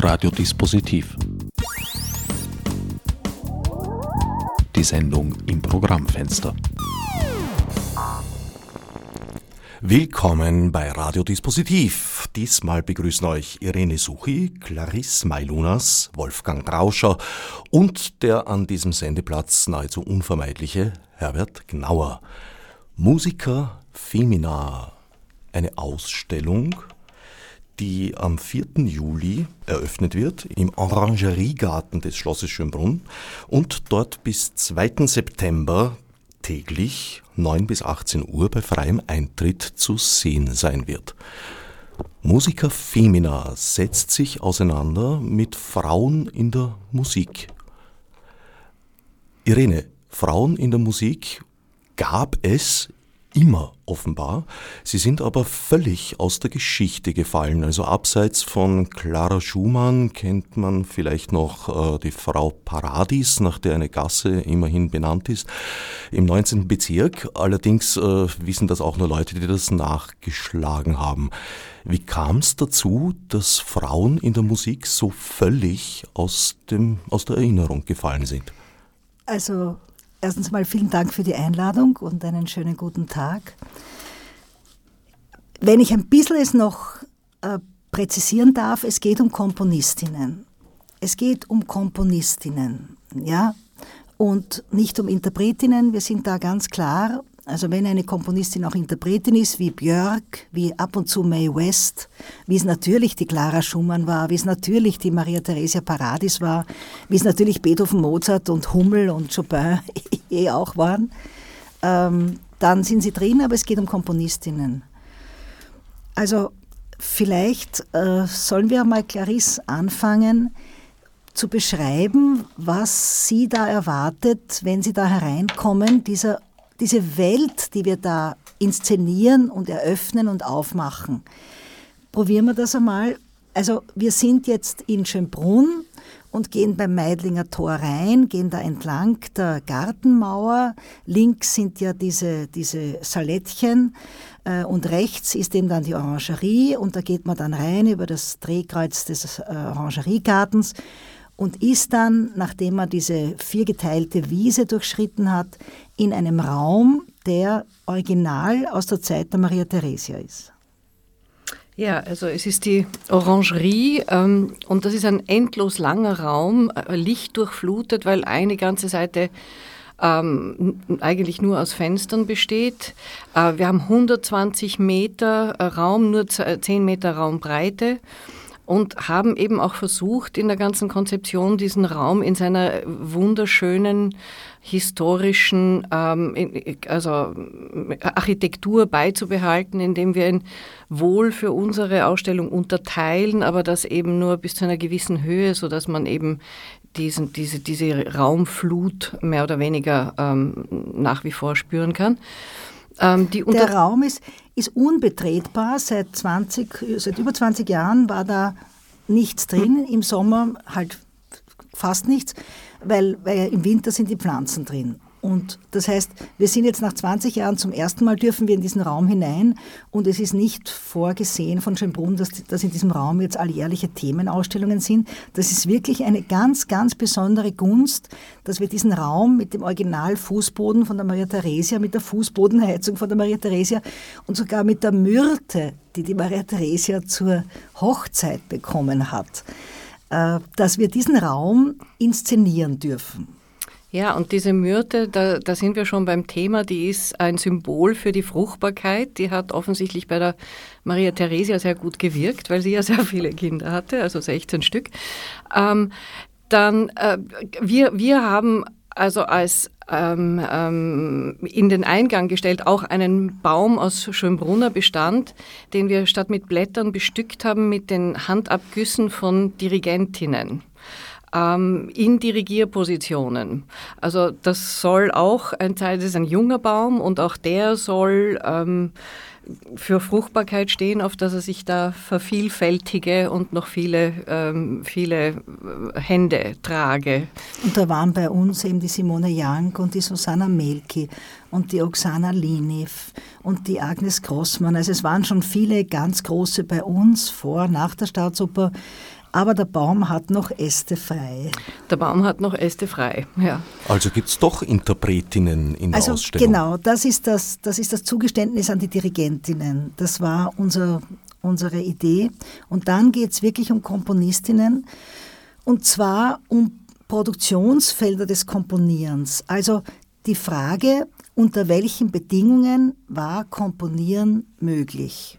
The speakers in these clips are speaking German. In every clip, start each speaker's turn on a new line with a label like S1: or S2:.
S1: Radiodispositiv. Die Sendung im Programmfenster. Willkommen bei Radiodispositiv. Diesmal begrüßen euch Irene Suchi, Clarisse Mailunas, Wolfgang Rauscher und der an diesem Sendeplatz nahezu unvermeidliche Herbert Gnauer. Musiker Femina. Eine Ausstellung die am 4. Juli eröffnet wird im Orangeriegarten des Schlosses Schönbrunn und dort bis 2. September täglich 9 bis 18 Uhr bei freiem Eintritt zu sehen sein wird. Musica Femina setzt sich auseinander mit Frauen in der Musik. Irene, Frauen in der Musik gab es immer offenbar. Sie sind aber völlig aus der Geschichte gefallen. Also abseits von Clara Schumann kennt man vielleicht noch äh, die Frau Paradis, nach der eine Gasse immerhin benannt ist, im 19. Bezirk. Allerdings äh, wissen das auch nur Leute, die das nachgeschlagen haben. Wie kam es dazu, dass Frauen in der Musik so völlig aus, dem, aus der Erinnerung gefallen sind?
S2: Also Erstens mal vielen Dank für die Einladung und einen schönen guten Tag. Wenn ich ein bisschen es noch äh, präzisieren darf, es geht um Komponistinnen. Es geht um Komponistinnen, ja, und nicht um Interpretinnen. Wir sind da ganz klar. Also wenn eine Komponistin auch Interpretin ist, wie Björk, wie ab und zu Mae West, wie es natürlich die Clara Schumann war, wie es natürlich die Maria Theresia Paradis war, wie es natürlich Beethoven, Mozart und Hummel und Chopin eh auch waren, ähm, dann sind sie drin, aber es geht um Komponistinnen. Also vielleicht äh, sollen wir mal Clarisse anfangen zu beschreiben, was sie da erwartet, wenn sie da hereinkommen, dieser diese Welt, die wir da inszenieren und eröffnen und aufmachen. Probieren wir das einmal. Also wir sind jetzt in Schönbrunn und gehen beim Meidlinger Tor rein, gehen da entlang der Gartenmauer. Links sind ja diese, diese Salettchen äh, und rechts ist eben dann die Orangerie und da geht man dann rein über das Drehkreuz des äh, Orangeriegartens und ist dann, nachdem man diese viergeteilte Wiese durchschritten hat, in einem Raum, der original aus der Zeit der Maria Theresia ist.
S3: Ja, also es ist die Orangerie ähm, und das ist ein endlos langer Raum, äh, lichtdurchflutet, weil eine ganze Seite ähm, eigentlich nur aus Fenstern besteht. Äh, wir haben 120 Meter äh, Raum, nur 10 Meter Raumbreite und haben eben auch versucht, in der ganzen Konzeption diesen Raum in seiner wunderschönen historischen ähm, also Architektur beizubehalten, indem wir ihn wohl für unsere Ausstellung unterteilen, aber das eben nur bis zu einer gewissen Höhe, sodass man eben diesen, diese, diese Raumflut mehr oder weniger ähm, nach wie vor spüren kann.
S2: Ähm, der Raum ist, ist unbetretbar. Seit, 20, seit über 20 Jahren war da nichts drin. Im Sommer halt fast nichts, weil, weil im Winter sind die Pflanzen drin. Und das heißt, wir sind jetzt nach 20 Jahren zum ersten Mal dürfen wir in diesen Raum hinein und es ist nicht vorgesehen von Schönbrunn, dass, dass in diesem Raum jetzt alljährliche Themenausstellungen sind. Das ist wirklich eine ganz, ganz besondere Gunst, dass wir diesen Raum mit dem Original-Fußboden von der Maria Theresia, mit der Fußbodenheizung von der Maria Theresia und sogar mit der Myrte, die die Maria Theresia zur Hochzeit bekommen hat, äh, dass wir diesen Raum inszenieren dürfen.
S3: Ja, und diese Myrte, da, da sind wir schon beim Thema, die ist ein Symbol für die Fruchtbarkeit. Die hat offensichtlich bei der Maria Theresia sehr gut gewirkt, weil sie ja sehr viele Kinder hatte, also 16 Stück. Ähm, dann, äh, wir, wir haben also als ähm, ähm, in den Eingang gestellt auch einen Baum aus Schönbrunner Bestand, den wir statt mit Blättern bestückt haben mit den Handabgüssen von Dirigentinnen in Dirigierpositionen. Also das soll auch ein Teil, das ist ein junger Baum und auch der soll ähm, für Fruchtbarkeit stehen, auf dass er sich da vervielfältige und noch viele, ähm, viele Hände trage.
S2: Und da waren bei uns eben die Simone Young und die Susanna Melki und die Oksana Linev und die Agnes Grossmann. Also es waren schon viele ganz große bei uns vor, nach der Staatsoper Aber der Baum hat noch Äste frei.
S3: Der Baum hat noch Äste frei, ja.
S1: Also gibt es doch Interpretinnen in der
S2: also
S1: Ausstellung.
S2: Genau, das ist das, das ist das Zugeständnis an die Dirigentinnen. Das war unser, unsere Idee. Und dann geht es wirklich um Komponistinnen. Und zwar um Produktionsfelder des Komponierens. Also die Frage, unter welchen Bedingungen war Komponieren möglich?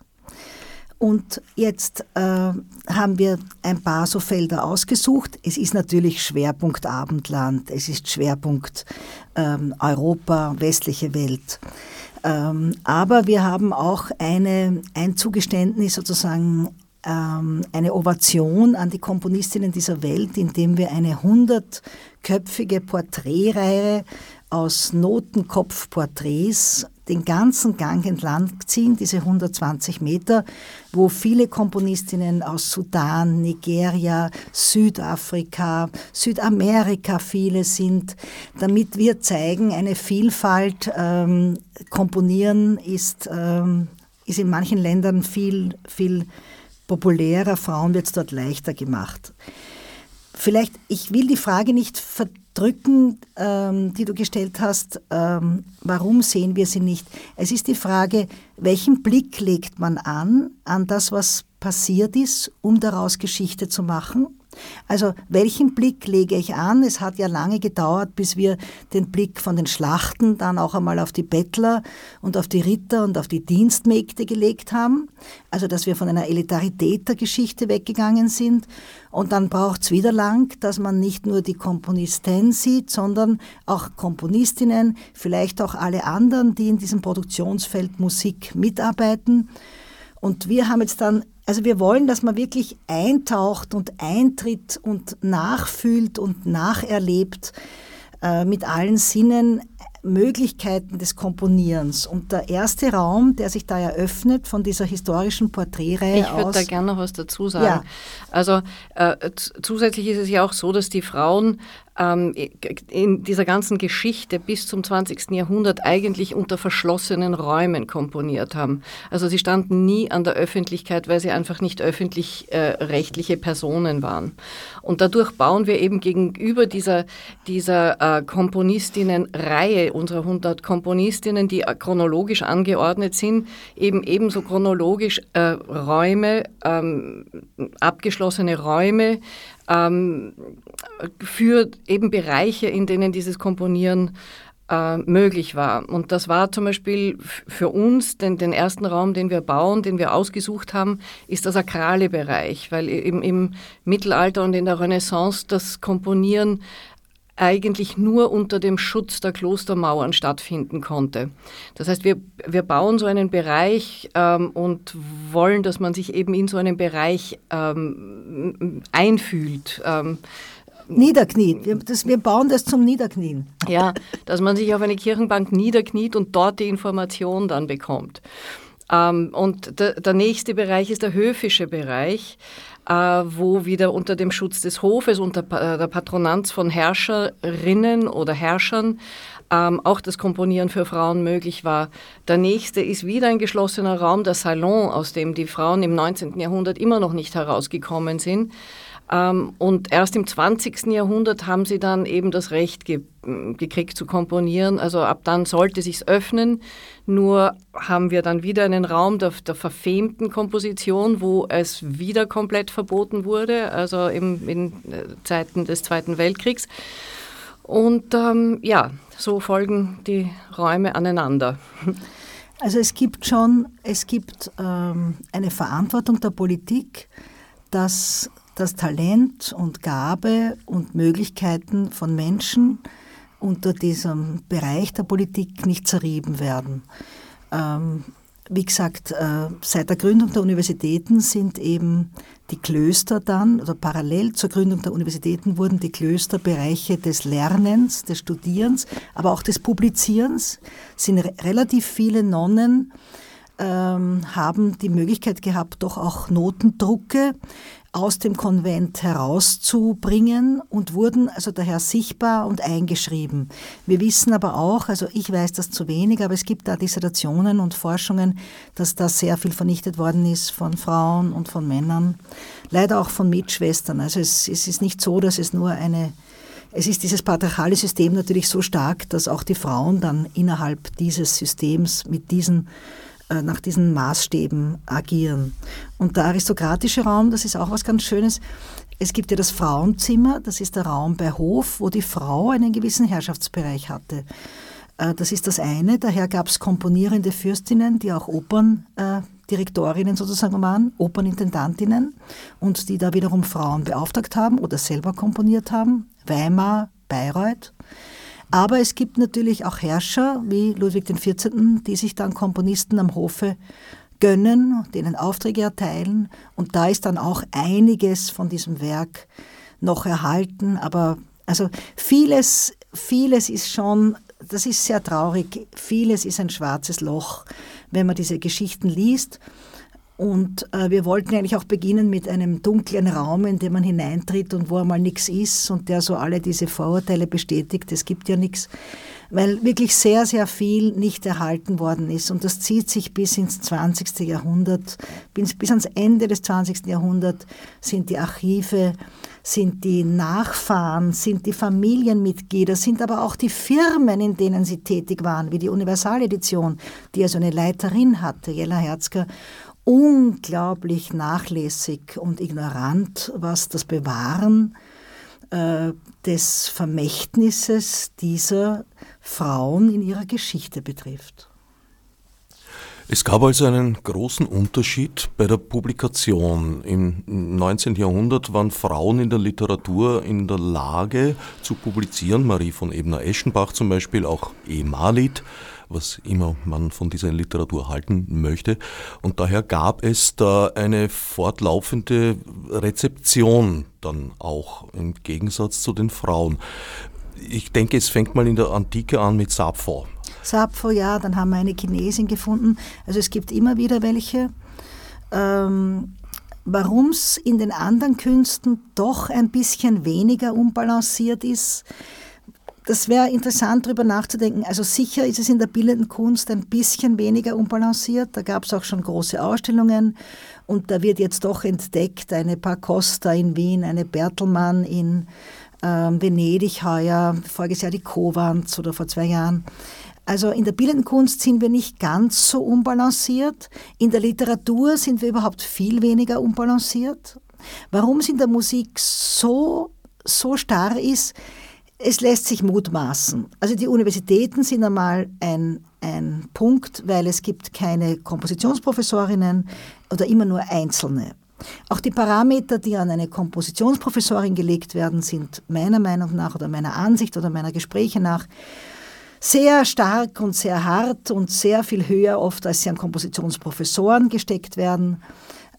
S2: Und jetzt äh, haben wir ein paar so Felder ausgesucht. Es ist natürlich Schwerpunkt Abendland, es ist Schwerpunkt ähm, Europa, westliche Welt. Ähm, aber wir haben auch eine, ein Zugeständnis sozusagen ähm, eine Ovation an die Komponistinnen dieser Welt, indem wir eine hundertköpfige Porträtreihe aus Notenkopfporträts den ganzen Gang entlang ziehen, diese 120 Meter, wo viele Komponistinnen aus Sudan, Nigeria, Südafrika, Südamerika viele sind, damit wir zeigen, eine Vielfalt. Ähm, Komponieren ist, ähm, ist in manchen Ländern viel, viel populärer, Frauen wird es dort leichter gemacht. Vielleicht, ich will die Frage nicht verdrücken, ähm, die du gestellt hast, ähm, warum sehen wir sie nicht? Es ist die Frage, welchen Blick legt man an, an das, was passiert ist, um daraus Geschichte zu machen? Also welchen Blick lege ich an? Es hat ja lange gedauert, bis wir den Blick von den Schlachten dann auch einmal auf die Bettler und auf die Ritter und auf die Dienstmägde gelegt haben. Also dass wir von einer Elitarität der Geschichte weggegangen sind. Und dann braucht es wieder lang, dass man nicht nur die Komponisten sieht, sondern auch Komponistinnen, vielleicht auch alle anderen, die in diesem Produktionsfeld Musik mitarbeiten. Und wir haben jetzt dann also wir wollen, dass man wirklich eintaucht und eintritt und nachfühlt und nacherlebt äh, mit allen Sinnen Möglichkeiten des Komponierens. Und der erste Raum, der sich da eröffnet von dieser historischen Porträtreihe
S3: Ich würde da gerne noch was dazu sagen. Ja. Also äh, zusätzlich ist es ja auch so, dass die Frauen in dieser ganzen Geschichte bis zum 20. Jahrhundert eigentlich unter verschlossenen Räumen komponiert haben. Also sie standen nie an der Öffentlichkeit, weil sie einfach nicht öffentlich äh, Personen waren. Und dadurch bauen wir eben gegenüber dieser, dieser äh, Komponistinnenreihe, unserer 100 Komponistinnen, die chronologisch angeordnet sind, eben ebenso chronologisch äh, Räume, ähm, abgeschlossene Räume, ähm, für eben Bereiche, in denen dieses Komponieren äh, möglich war. Und das war zum Beispiel für uns, den, den ersten Raum, den wir bauen, den wir ausgesucht haben, ist der sakrale Bereich, weil im, im Mittelalter und in der Renaissance das Komponieren eigentlich nur unter dem Schutz der Klostermauern stattfinden konnte. Das heißt, wir, wir bauen so einen Bereich ähm, und wollen, dass man sich eben in so einen Bereich ähm, einfühlt. Ähm,
S2: Niederkniet. Wir, das, wir bauen das zum Niederknien.
S3: Ja, dass man sich auf eine Kirchenbank niederkniet und dort die Information dann bekommt. Ähm, und der, der nächste Bereich ist der höfische Bereich. Äh, wo wieder unter dem Schutz des Hofes, unter äh, der Patronanz von Herrscherinnen oder Herrschern ähm, auch das Komponieren für Frauen möglich war. Der nächste ist wieder ein geschlossener Raum, der Salon, aus dem die Frauen im 19. Jahrhundert immer noch nicht herausgekommen sind. Ähm, und erst im 20. Jahrhundert haben sie dann eben das Recht ge gekriegt zu komponieren. Also ab dann sollte sich's öffnen. Nur haben wir dann wieder einen Raum der, der verfemten Komposition, wo es wieder komplett verboten wurde, also im, in äh, Zeiten des Zweiten Weltkriegs. Und ähm, ja, so folgen die Räume aneinander.
S2: Also es gibt schon, es gibt ähm, eine Verantwortung der Politik, dass dass Talent und Gabe und Möglichkeiten von Menschen unter diesem Bereich der Politik nicht zerrieben werden. Ähm, wie gesagt, äh, seit der Gründung der Universitäten sind eben die Klöster dann, oder parallel zur Gründung der Universitäten wurden die Klöster Bereiche des Lernens, des Studierens, aber auch des Publizierens, sind re relativ viele Nonnen ähm, haben die Möglichkeit gehabt, doch auch Notendrucke aus dem Konvent herauszubringen und wurden also daher sichtbar und eingeschrieben. Wir wissen aber auch, also ich weiß das zu wenig, aber es gibt da Dissertationen und Forschungen, dass da sehr viel vernichtet worden ist von Frauen und von Männern, leider auch von Mitschwestern. Also es, es ist nicht so, dass es nur eine es ist dieses patriarchale System natürlich so stark, dass auch die Frauen dann innerhalb dieses Systems mit diesen nach diesen Maßstäben agieren. Und der aristokratische Raum, das ist auch was ganz Schönes. Es gibt ja das Frauenzimmer, das ist der Raum bei Hof, wo die Frau einen gewissen Herrschaftsbereich hatte. Äh, das ist das eine. Daher gab es komponierende Fürstinnen, die auch Operndirektorinnen sozusagen waren, Opernintendantinnen und die da wiederum Frauen beauftragt haben oder selber komponiert haben. Weimar, Bayreuth. Aber es gibt natürlich auch Herrscher wie Ludwig XIV., die sich dann Komponisten am Hofe gönnen, denen Aufträge erteilen. Und da ist dann auch einiges von diesem Werk noch erhalten. Aber also vieles, vieles ist schon, das ist sehr traurig, vieles ist ein schwarzes Loch, wenn man diese Geschichten liest. Und äh, wir wollten eigentlich auch beginnen mit einem dunklen Raum, in den man hineintritt und wo einmal nichts ist und der so alle diese Vorurteile bestätigt, es gibt ja nichts, weil wirklich sehr, sehr viel nicht erhalten worden ist. Und das zieht sich bis ins 20. Jahrhundert, bis, bis ans Ende des 20. Jahrhunderts sind die Archive, sind die Nachfahren, sind die Familienmitglieder, sind aber auch die Firmen, in denen sie tätig waren, wie die Universaledition, die also eine Leiterin hatte, Jella Herzger unglaublich nachlässig und ignorant, was das Bewahren äh, des Vermächtnisses dieser Frauen in ihrer Geschichte betrifft.
S1: Es gab also einen großen Unterschied bei der Publikation. Im 19. Jahrhundert waren Frauen in der Literatur in der Lage zu publizieren, Marie von Ebner-Eschenbach zum Beispiel, auch E. Malit was immer man von dieser Literatur halten möchte. Und daher gab es da eine fortlaufende Rezeption dann auch im Gegensatz zu den Frauen. Ich denke, es fängt mal in der Antike an mit Sappho.
S2: Sappho, ja, dann haben wir eine Chinesin gefunden. Also es gibt immer wieder welche. Ähm, Warum es in den anderen Künsten doch ein bisschen weniger unbalanciert ist, das wäre interessant, darüber nachzudenken. Also sicher ist es in der bildenden Kunst ein bisschen weniger unbalanciert. Da gab es auch schon große Ausstellungen und da wird jetzt doch entdeckt eine Par Costa in Wien, eine Bertelmann in ähm, Venedig heuer, voriges Jahr die Kowans oder vor zwei Jahren. Also in der bildenden Kunst sind wir nicht ganz so unbalanciert. In der Literatur sind wir überhaupt viel weniger unbalanciert. Warum es in der Musik so, so starr ist, es lässt sich mutmaßen. Also die Universitäten sind einmal ein, ein Punkt, weil es gibt keine Kompositionsprofessorinnen oder immer nur einzelne. Auch die Parameter, die an eine Kompositionsprofessorin gelegt werden, sind meiner Meinung nach oder meiner Ansicht oder meiner Gespräche nach sehr stark und sehr hart und sehr viel höher oft, als sie an Kompositionsprofessoren gesteckt werden.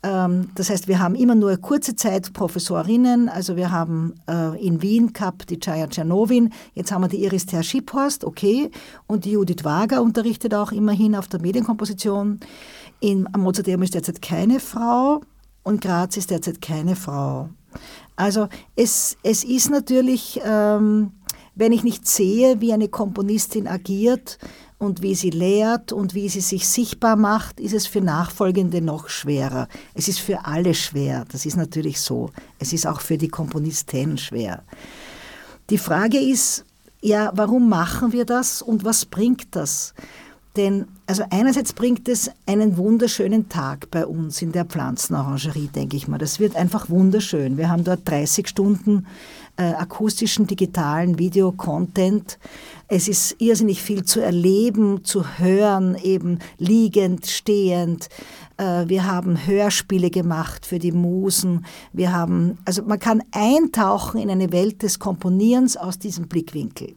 S2: Ähm, das heißt, wir haben immer nur kurze Zeit Professorinnen. Also wir haben äh, in Wien gehabt die Chaya Czernowin, jetzt haben wir die Iris Ter Schiphorst, okay, und die Judith Wager unterrichtet auch immerhin auf der Medienkomposition. In, am Mozarteum ist derzeit keine Frau und Graz ist derzeit keine Frau. Also es, es ist natürlich, ähm, wenn ich nicht sehe, wie eine Komponistin agiert, und wie sie lehrt und wie sie sich sichtbar macht, ist es für Nachfolgende noch schwerer. Es ist für alle schwer, das ist natürlich so. Es ist auch für die Komponisten schwer. Die Frage ist, ja, warum machen wir das und was bringt das? Denn also einerseits bringt es einen wunderschönen Tag bei uns in der Pflanzenorangerie, denke ich mal. Das wird einfach wunderschön. Wir haben dort 30 Stunden äh, akustischen, digitalen Video-Content. Es ist irrsinnig viel zu erleben, zu hören, eben liegend, stehend. Äh, wir haben Hörspiele gemacht für die Musen. Wir haben, also man kann eintauchen in eine Welt des Komponierens aus diesem Blickwinkel.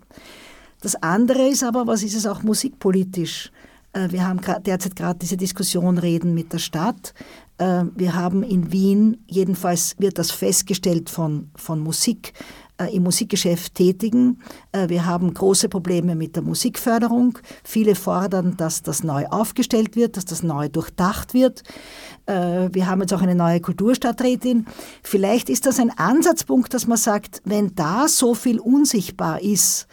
S2: Das andere ist aber, was ist es auch musikpolitisch? Äh, wir haben derzeit gerade diese Diskussion Reden mit der Stadt. Äh, wir haben in Wien, jedenfalls wird das festgestellt von, von Musik, äh, im Musikgeschäft tätigen. Äh, wir haben große Probleme mit der Musikförderung. Viele fordern, dass das neu aufgestellt wird, dass das neu durchdacht wird. Wir haben jetzt auch eine neue Kulturstadträtin. Vielleicht ist das ein Ansatzpunkt, dass man sagt, wenn da so viel unsichtbar ist,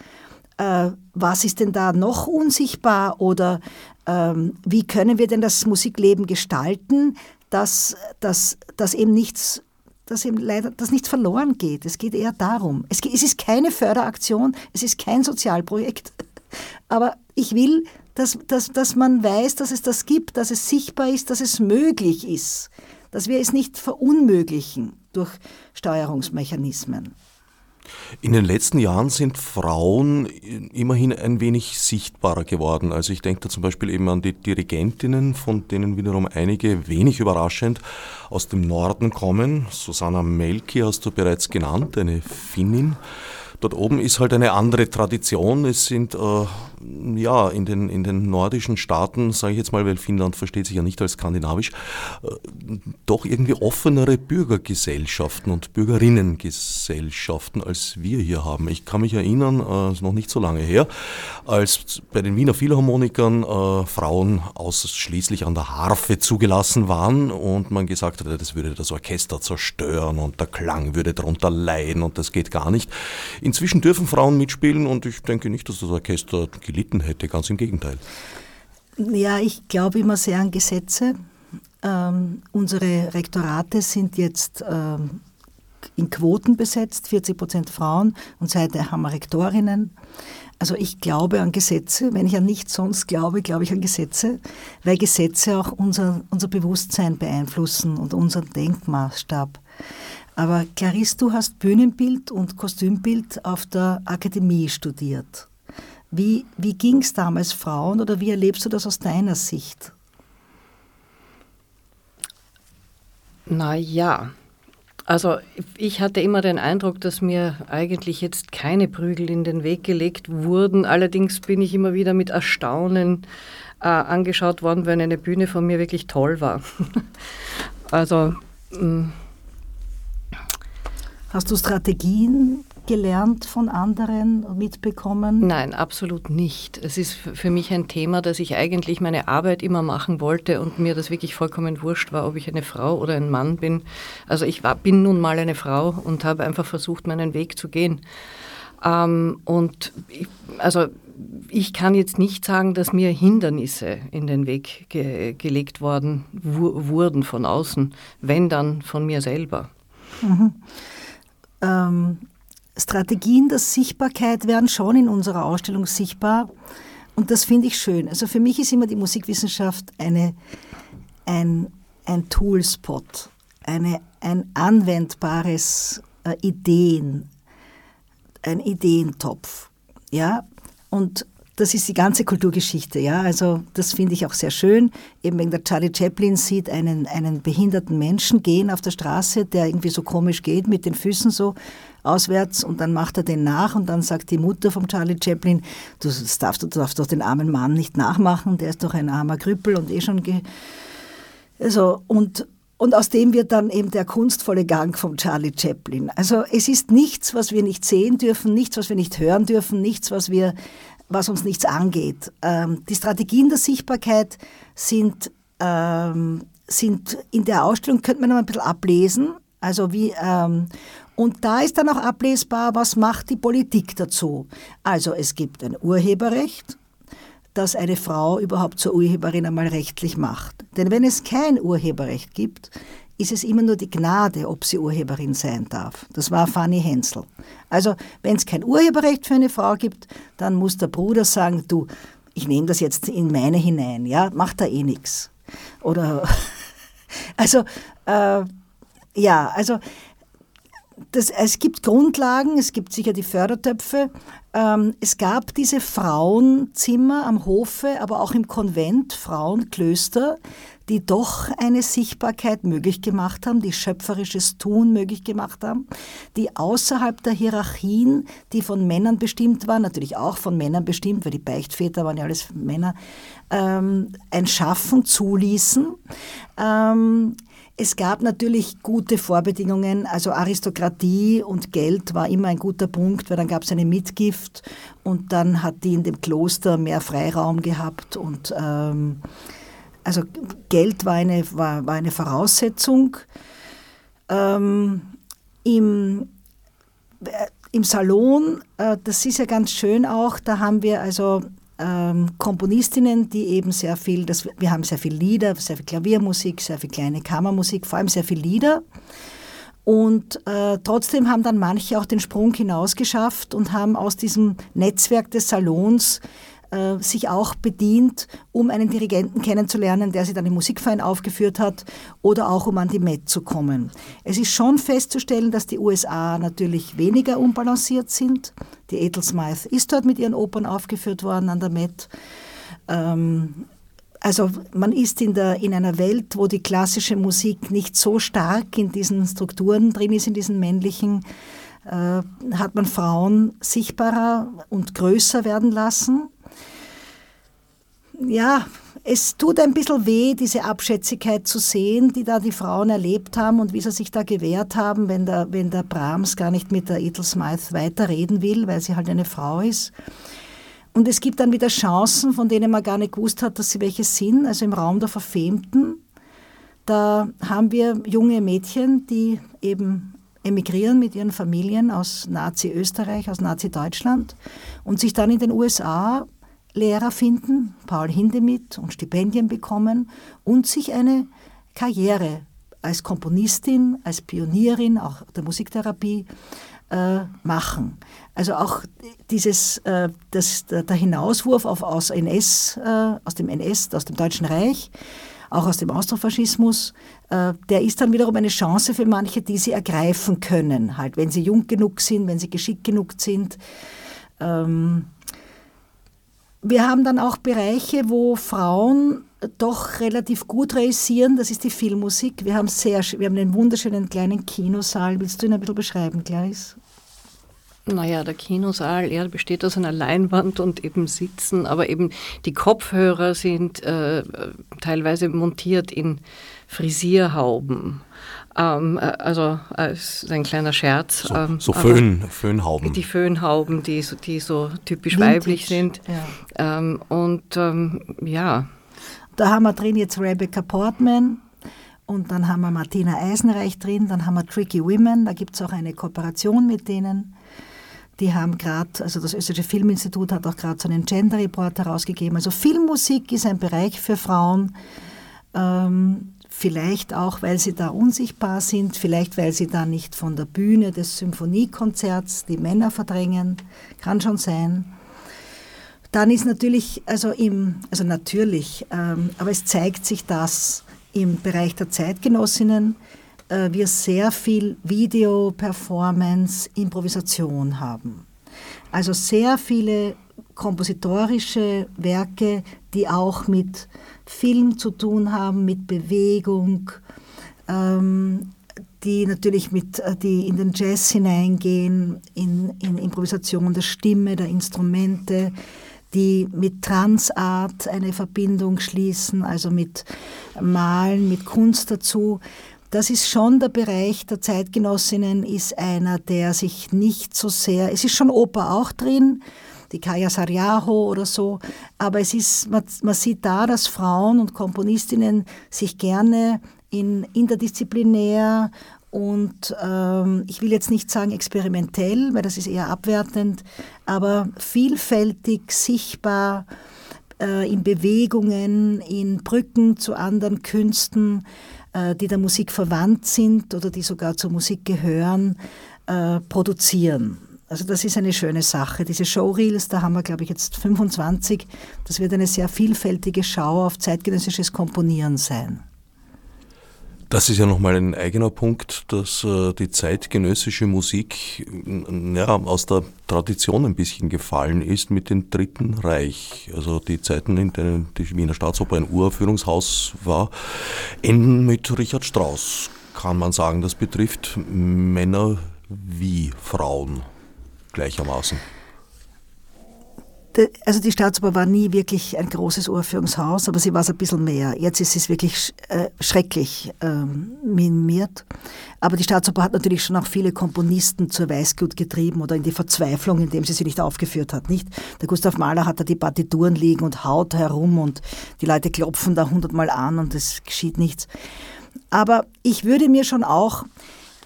S2: was ist denn da noch unsichtbar oder ähm, wie können wir denn das Musikleben gestalten, dass, dass, dass eben nichts dass eben leider dass nichts verloren geht. Es geht eher darum. Es, es ist keine Förderaktion, es ist kein Sozialprojekt. Aber ich will, dass, dass, dass man weiß, dass es das gibt, dass es sichtbar ist, dass es möglich ist, dass wir es nicht verunmöglichen durch Steuerungsmechanismen.
S1: In den letzten Jahren sind Frauen immerhin ein wenig sichtbarer geworden. Also ich denke da zum Beispiel eben an die Dirigentinnen, von denen wiederum einige wenig überraschend aus dem Norden kommen. Susanna Melki hast du bereits genannt, eine Finnin. Dort oben ist halt eine andere Tradition. Es sind äh, ja in den, in den nordischen Staaten, sage ich jetzt mal, weil Finnland versteht sich ja nicht als skandinavisch, äh, doch irgendwie offenere Bürgergesellschaften und Bürgerinnengesellschaften, als wir hier haben. Ich kann mich erinnern, äh, ist noch nicht so lange her, als bei den Wiener Philharmonikern äh, Frauen ausschließlich an der Harfe zugelassen waren und man gesagt hat, das würde das Orchester zerstören und der Klang würde darunter leiden und das geht gar nicht. In Inzwischen dürfen Frauen mitspielen und ich denke nicht, dass das Orchester gelitten hätte, ganz im Gegenteil.
S2: Ja, ich glaube immer sehr an Gesetze. Ähm, unsere Rektorate sind jetzt ähm, in Quoten besetzt, 40 Prozent Frauen und seither haben wir Rektorinnen. Also ich glaube an Gesetze. Wenn ich an nichts sonst glaube, glaube ich an Gesetze, weil Gesetze auch unser, unser Bewusstsein beeinflussen und unseren Denkmaßstab. Aber Clarisse, du hast Bühnenbild und Kostümbild auf der Akademie studiert. Wie, wie ging es damals Frauen oder wie erlebst du das aus deiner Sicht?
S3: Naja, also ich hatte immer den Eindruck, dass mir eigentlich jetzt keine Prügel in den Weg gelegt wurden. Allerdings bin ich immer wieder mit Erstaunen äh, angeschaut worden, wenn eine Bühne von mir wirklich toll war. also mh, mm,
S2: Hast du Strategien gelernt von anderen mitbekommen?
S3: Nein, absolut nicht. Es ist für mich ein Thema, dass ich eigentlich meine Arbeit immer machen wollte und mir das wirklich vollkommen wurscht war, ob ich eine Frau oder ein Mann bin. Also ich war, bin nun mal eine Frau und habe einfach versucht, meinen Weg zu gehen. Ähm, und ich, also ich kann jetzt nicht sagen, dass mir Hindernisse in den Weg ge gelegt worden wurden von außen, wenn dann von mir selber.
S2: Mhm ähm, Strategien der Sichtbarkeit werden schon in unserer Ausstellung sichtbar. Und das finde ich schön. Also für mich ist immer die Musikwissenschaft eine, ein, ein Toolspot, eine, ein anwendbares äh, Ideen, ein Ideentopf. Ja? Und das ist die ganze Kulturgeschichte, ja. Also das finde ich auch sehr schön. Eben wenn der Charlie Chaplin sieht einen, einen behinderten Menschen gehen auf der Straße, der irgendwie so komisch geht mit den Füßen so auswärts und dann macht er den nach und dann sagt die Mutter vom Charlie Chaplin, du darfst, du darfst doch den armen Mann nicht nachmachen, der ist doch ein armer Krüppel und eh schon... Also, und, und aus dem wird dann eben der kunstvolle Gang vom Charlie Chaplin. Also es ist nichts, was wir nicht sehen dürfen, nichts, was wir nicht hören dürfen, nichts, was wir was uns nichts angeht. Ähm, die Strategien der Sichtbarkeit sind, ähm, sind in der Ausstellung, könnte man noch ein bisschen ablesen. Also wie, ähm, und da ist dann auch ablesbar, was macht die Politik dazu. Also es gibt ein Urheberrecht, das eine Frau überhaupt zur Urheberin einmal rechtlich macht. Denn wenn es kein Urheberrecht gibt, ist es immer nur die Gnade, ob sie Urheberin sein darf. Das war Fanny Hensel. Also wenn es kein Urheberrecht für eine Frau gibt, dann muss der Bruder sagen, du, ich nehme das jetzt in meine hinein, ja, macht da eh nichts. Oder, also, äh, ja, also das, es gibt Grundlagen, es gibt sicher die Fördertöpfe. Ähm, es gab diese Frauenzimmer am Hofe, aber auch im Konvent, Frauenklöster, die doch eine Sichtbarkeit möglich gemacht haben, die schöpferisches Tun möglich gemacht haben, die außerhalb der Hierarchien, die von Männern bestimmt waren, natürlich auch von Männern bestimmt, weil die Beichtväter waren ja alles Männer, ähm, ein Schaffen zuließen. Ähm, es gab natürlich gute Vorbedingungen, also Aristokratie und Geld war immer ein guter Punkt, weil dann gab es eine Mitgift und dann hat die in dem Kloster mehr Freiraum gehabt und ähm, also Geld war eine, war, war eine Voraussetzung. Ähm, im, äh, Im Salon, äh, das ist ja ganz schön auch, da haben wir also ähm, Komponistinnen, die eben sehr viel, das, wir haben sehr viel Lieder, sehr viel Klaviermusik, sehr viel kleine Kammermusik, vor allem sehr viel Lieder. Und äh, trotzdem haben dann manche auch den Sprung hinaus geschafft und haben aus diesem Netzwerk des Salons äh, sich auch bedient, um einen Dirigenten kennenzulernen, der sie dann im Musikverein aufgeführt hat oder auch um an die Met zu kommen. Es ist schon festzustellen, dass die USA natürlich weniger unbalanciert sind. Die Ethel Smythe ist dort mit ihren Opern aufgeführt worden an der Met. Ähm, also man ist in, der, in einer Welt, wo die klassische Musik nicht so stark in diesen Strukturen drin ist, in diesen männlichen, äh, hat man Frauen sichtbarer und größer werden lassen ja, es tut ein bisschen weh, diese Abschätzigkeit zu sehen, die da die Frauen erlebt haben und wie sie sich da gewehrt haben, wenn der, wenn der Brahms gar nicht mit der Ethel Smythe weiterreden will, weil sie halt eine Frau ist. Und es gibt dann wieder Chancen, von denen man gar nicht gewusst hat, dass sie welche sind. Also im Raum der Verfemten, da haben wir junge Mädchen, die eben emigrieren mit ihren Familien aus Nazi-Österreich, aus Nazi-Deutschland und sich dann in den USA Lehrer finden, Paul Hindemith und Stipendien bekommen und sich eine Karriere als Komponistin, als Pionierin auch der Musiktherapie äh, machen. Also auch dieses, äh, das, der, Hinauswurf auf, aus, NS, äh, aus dem NS, aus dem Deutschen Reich, auch aus dem Austrofaschismus, äh, der ist dann wiederum eine Chance für manche, die sie ergreifen können, halt, wenn sie jung genug sind, wenn sie geschickt genug sind. Ähm, wir haben dann auch Bereiche, wo Frauen doch relativ gut realisieren. Das ist die Filmmusik. Wir haben, sehr, wir haben einen wunderschönen kleinen Kinosaal. Willst du ihn ein bisschen beschreiben, Clarice?
S3: Naja, der Kinosaal er besteht aus einer Leinwand und eben Sitzen, aber eben die Kopfhörer sind äh, teilweise montiert in Frisierhauben. Ähm, äh, also als ein kleiner Scherz.
S1: So, ähm, so Föhn, Föhnhauben.
S3: Die Föhnhauben, die, die so typisch Vintage. weiblich sind. Ja. Ähm, und ähm, ja.
S2: Da haben wir drin jetzt Rebecca Portman. Und dann haben wir Martina Eisenreich drin, dann haben wir Tricky Women, da gibt es auch eine Kooperation mit denen. Die haben gerade, also das Österreichische Filminstitut hat auch gerade so einen Gender Report herausgegeben. Also Filmmusik ist ein Bereich für Frauen. Ähm, Vielleicht auch, weil sie da unsichtbar sind, vielleicht weil sie da nicht von der Bühne des Symphoniekonzerts die Männer verdrängen, kann schon sein. Dann ist natürlich, also im, also natürlich, ähm, aber es zeigt sich, dass im Bereich der Zeitgenossinnen äh, wir sehr viel Video, Performance, Improvisation haben. Also sehr viele kompositorische Werke, die auch mit Film zu tun haben, mit Bewegung, ähm, die natürlich mit, äh, die in den Jazz hineingehen, in, in Improvisation der Stimme, der Instrumente, die mit Transart eine Verbindung schließen, also mit Malen, mit Kunst dazu. Das ist schon der Bereich der Zeitgenossinnen, ist einer, der sich nicht so sehr, es ist schon Oper auch drin, die Kaya Sarjaho oder so. Aber es ist, man, man sieht da, dass Frauen und Komponistinnen sich gerne in interdisziplinär und ähm, ich will jetzt nicht sagen experimentell, weil das ist eher abwertend, aber vielfältig sichtbar äh, in Bewegungen, in Brücken zu anderen Künsten, äh, die der Musik verwandt sind oder die sogar zur Musik gehören, äh, produzieren. Also das ist eine schöne Sache. Diese Showreels, da haben wir, glaube ich, jetzt 25. Das wird eine sehr vielfältige Schau auf zeitgenössisches Komponieren sein.
S1: Das ist ja nochmal ein eigener Punkt, dass äh, die zeitgenössische Musik ja, aus der Tradition ein bisschen gefallen ist mit dem Dritten Reich. Also die Zeiten, in denen die Wiener Staatsoper ein Uraufführungshaus war, enden mit Richard Strauss, kann man sagen. Das betrifft Männer wie Frauen gleichermaßen?
S2: also die Staatsoper war nie wirklich ein großes Uraufführungshaus, aber sie war es ein bisschen mehr. Jetzt ist es wirklich äh, schrecklich ähm, minimiert. Aber die Staatsoper hat natürlich schon auch viele Komponisten zur Weißglut getrieben oder in die Verzweiflung, indem sie sie nicht aufgeführt hat. Nicht? Der Gustav Mahler hat da die Partituren liegen und haut herum und die Leute klopfen da hundertmal an und es geschieht nichts. Aber ich würde mir schon auch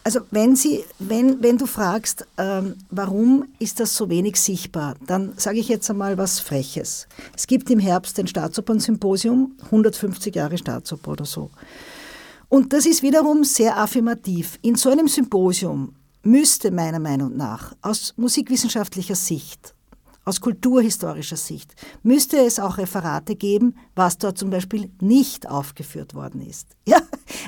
S2: also wenn, Sie, wenn, wenn du fragst, ähm, warum ist das so wenig sichtbar, dann sage ich jetzt einmal was Freches. Es gibt im Herbst ein Staatsopern-Symposium, 150 Jahre Staatsoper oder so. Und das ist wiederum sehr affirmativ. In so einem Symposium müsste meiner Meinung nach aus musikwissenschaftlicher Sicht aus kulturhistorischer Sicht müsste es auch Referate geben, was dort zum Beispiel nicht aufgeführt worden ist. Ja,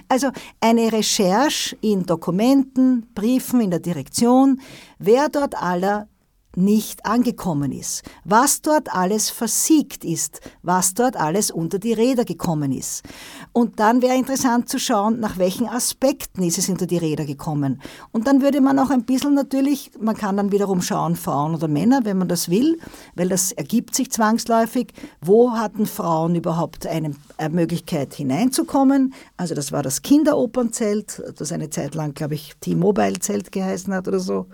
S2: also eine Recherche in Dokumenten, Briefen in der Direktion, wer dort aller nicht angekommen ist, was dort alles versiegt ist, was dort alles unter die Räder gekommen ist. Und dann wäre interessant zu schauen, nach welchen Aspekten ist es unter die Räder gekommen. Und dann würde man auch ein bisschen natürlich, man kann dann wiederum schauen, Frauen oder Männer, wenn man das will, weil das ergibt sich zwangsläufig, wo hatten Frauen überhaupt eine Möglichkeit hineinzukommen. Also das war das Kinderopernzelt, das eine Zeit lang, glaube ich, T-Mobile-Zelt geheißen hat oder so.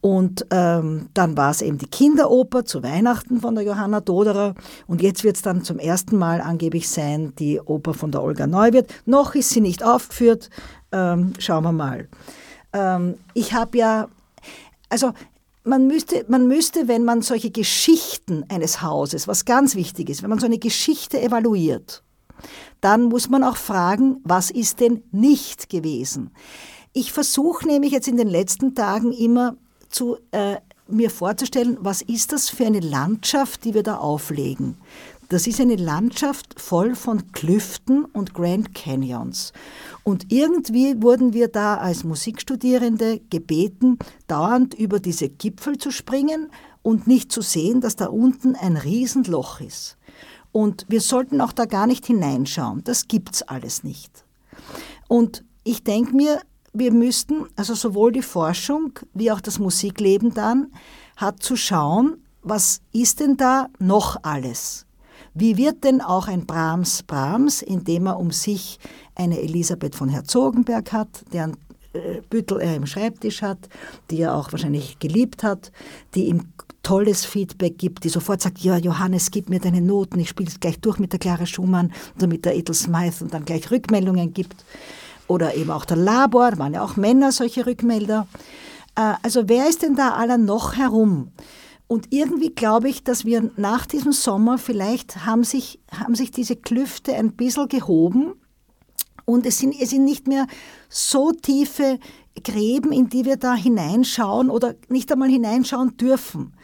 S2: Und ähm, dann war es eben die Kinderoper zu Weihnachten von der Johanna Doderer. Und jetzt wird es dann zum ersten Mal angeblich sein, die Oper von der Olga Neuwirth. Noch ist sie nicht aufgeführt. Ähm, schauen wir mal. Ähm, ich habe ja, also man müsste, man müsste, wenn man solche Geschichten eines Hauses, was ganz wichtig ist, wenn man so eine Geschichte evaluiert, dann muss man auch fragen, was ist denn nicht gewesen? Ich versuche nämlich jetzt in den letzten Tagen immer zu, äh, mir vorzustellen, was ist das für eine Landschaft, die wir da auflegen. Das ist eine Landschaft voll von Klüften und Grand Canyons. Und irgendwie wurden wir da als Musikstudierende gebeten, dauernd über diese Gipfel zu springen und nicht zu sehen, dass da unten ein Riesenloch ist. Und wir sollten auch da gar nicht hineinschauen. Das gibt's alles nicht. Und ich denke mir, wir müssten, also sowohl die Forschung wie auch das Musikleben dann, hat zu schauen, was ist denn da noch alles? Wie wird denn auch ein Brahms Brahms, indem er um sich eine Elisabeth von Herzogenberg hat, deren äh, Büttel er im Schreibtisch hat, die er auch wahrscheinlich geliebt hat, die ihm tolles Feedback gibt, die sofort sagt, ja Johannes, gib mir deine Noten, ich spiele es gleich durch mit der Clara Schumann oder mit der Ethel Smythe und dann gleich Rückmeldungen gibt oder eben auch der Labor, waren ja auch Männer solche Rückmelder. Äh, also wer ist denn da aller noch herum? Und irgendwie glaube ich, dass wir nach diesem Sommer vielleicht haben sich, haben sich diese Klüfte ein bisschen gehoben und es sind, es sind nicht mehr so tiefe Gräben, in die wir da hineinschauen oder nicht einmal hineinschauen dürfen.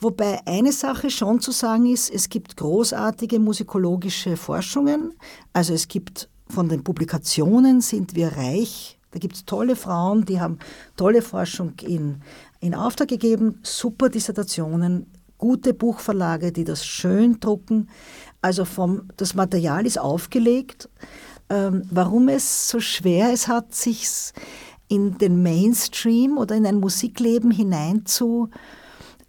S2: Wobei eine Sache schon zu sagen ist, es gibt großartige musikologische Forschungen, also es gibt von den Publikationen sind wir reich. Da gibt es tolle Frauen, die haben tolle Forschung in, in Auftrag gegeben, super Dissertationen, gute Buchverlage, die das schön drucken. Also vom, das Material ist aufgelegt. Ähm, warum es so schwer es hat, sich in den Mainstream oder in ein Musikleben hinein zu,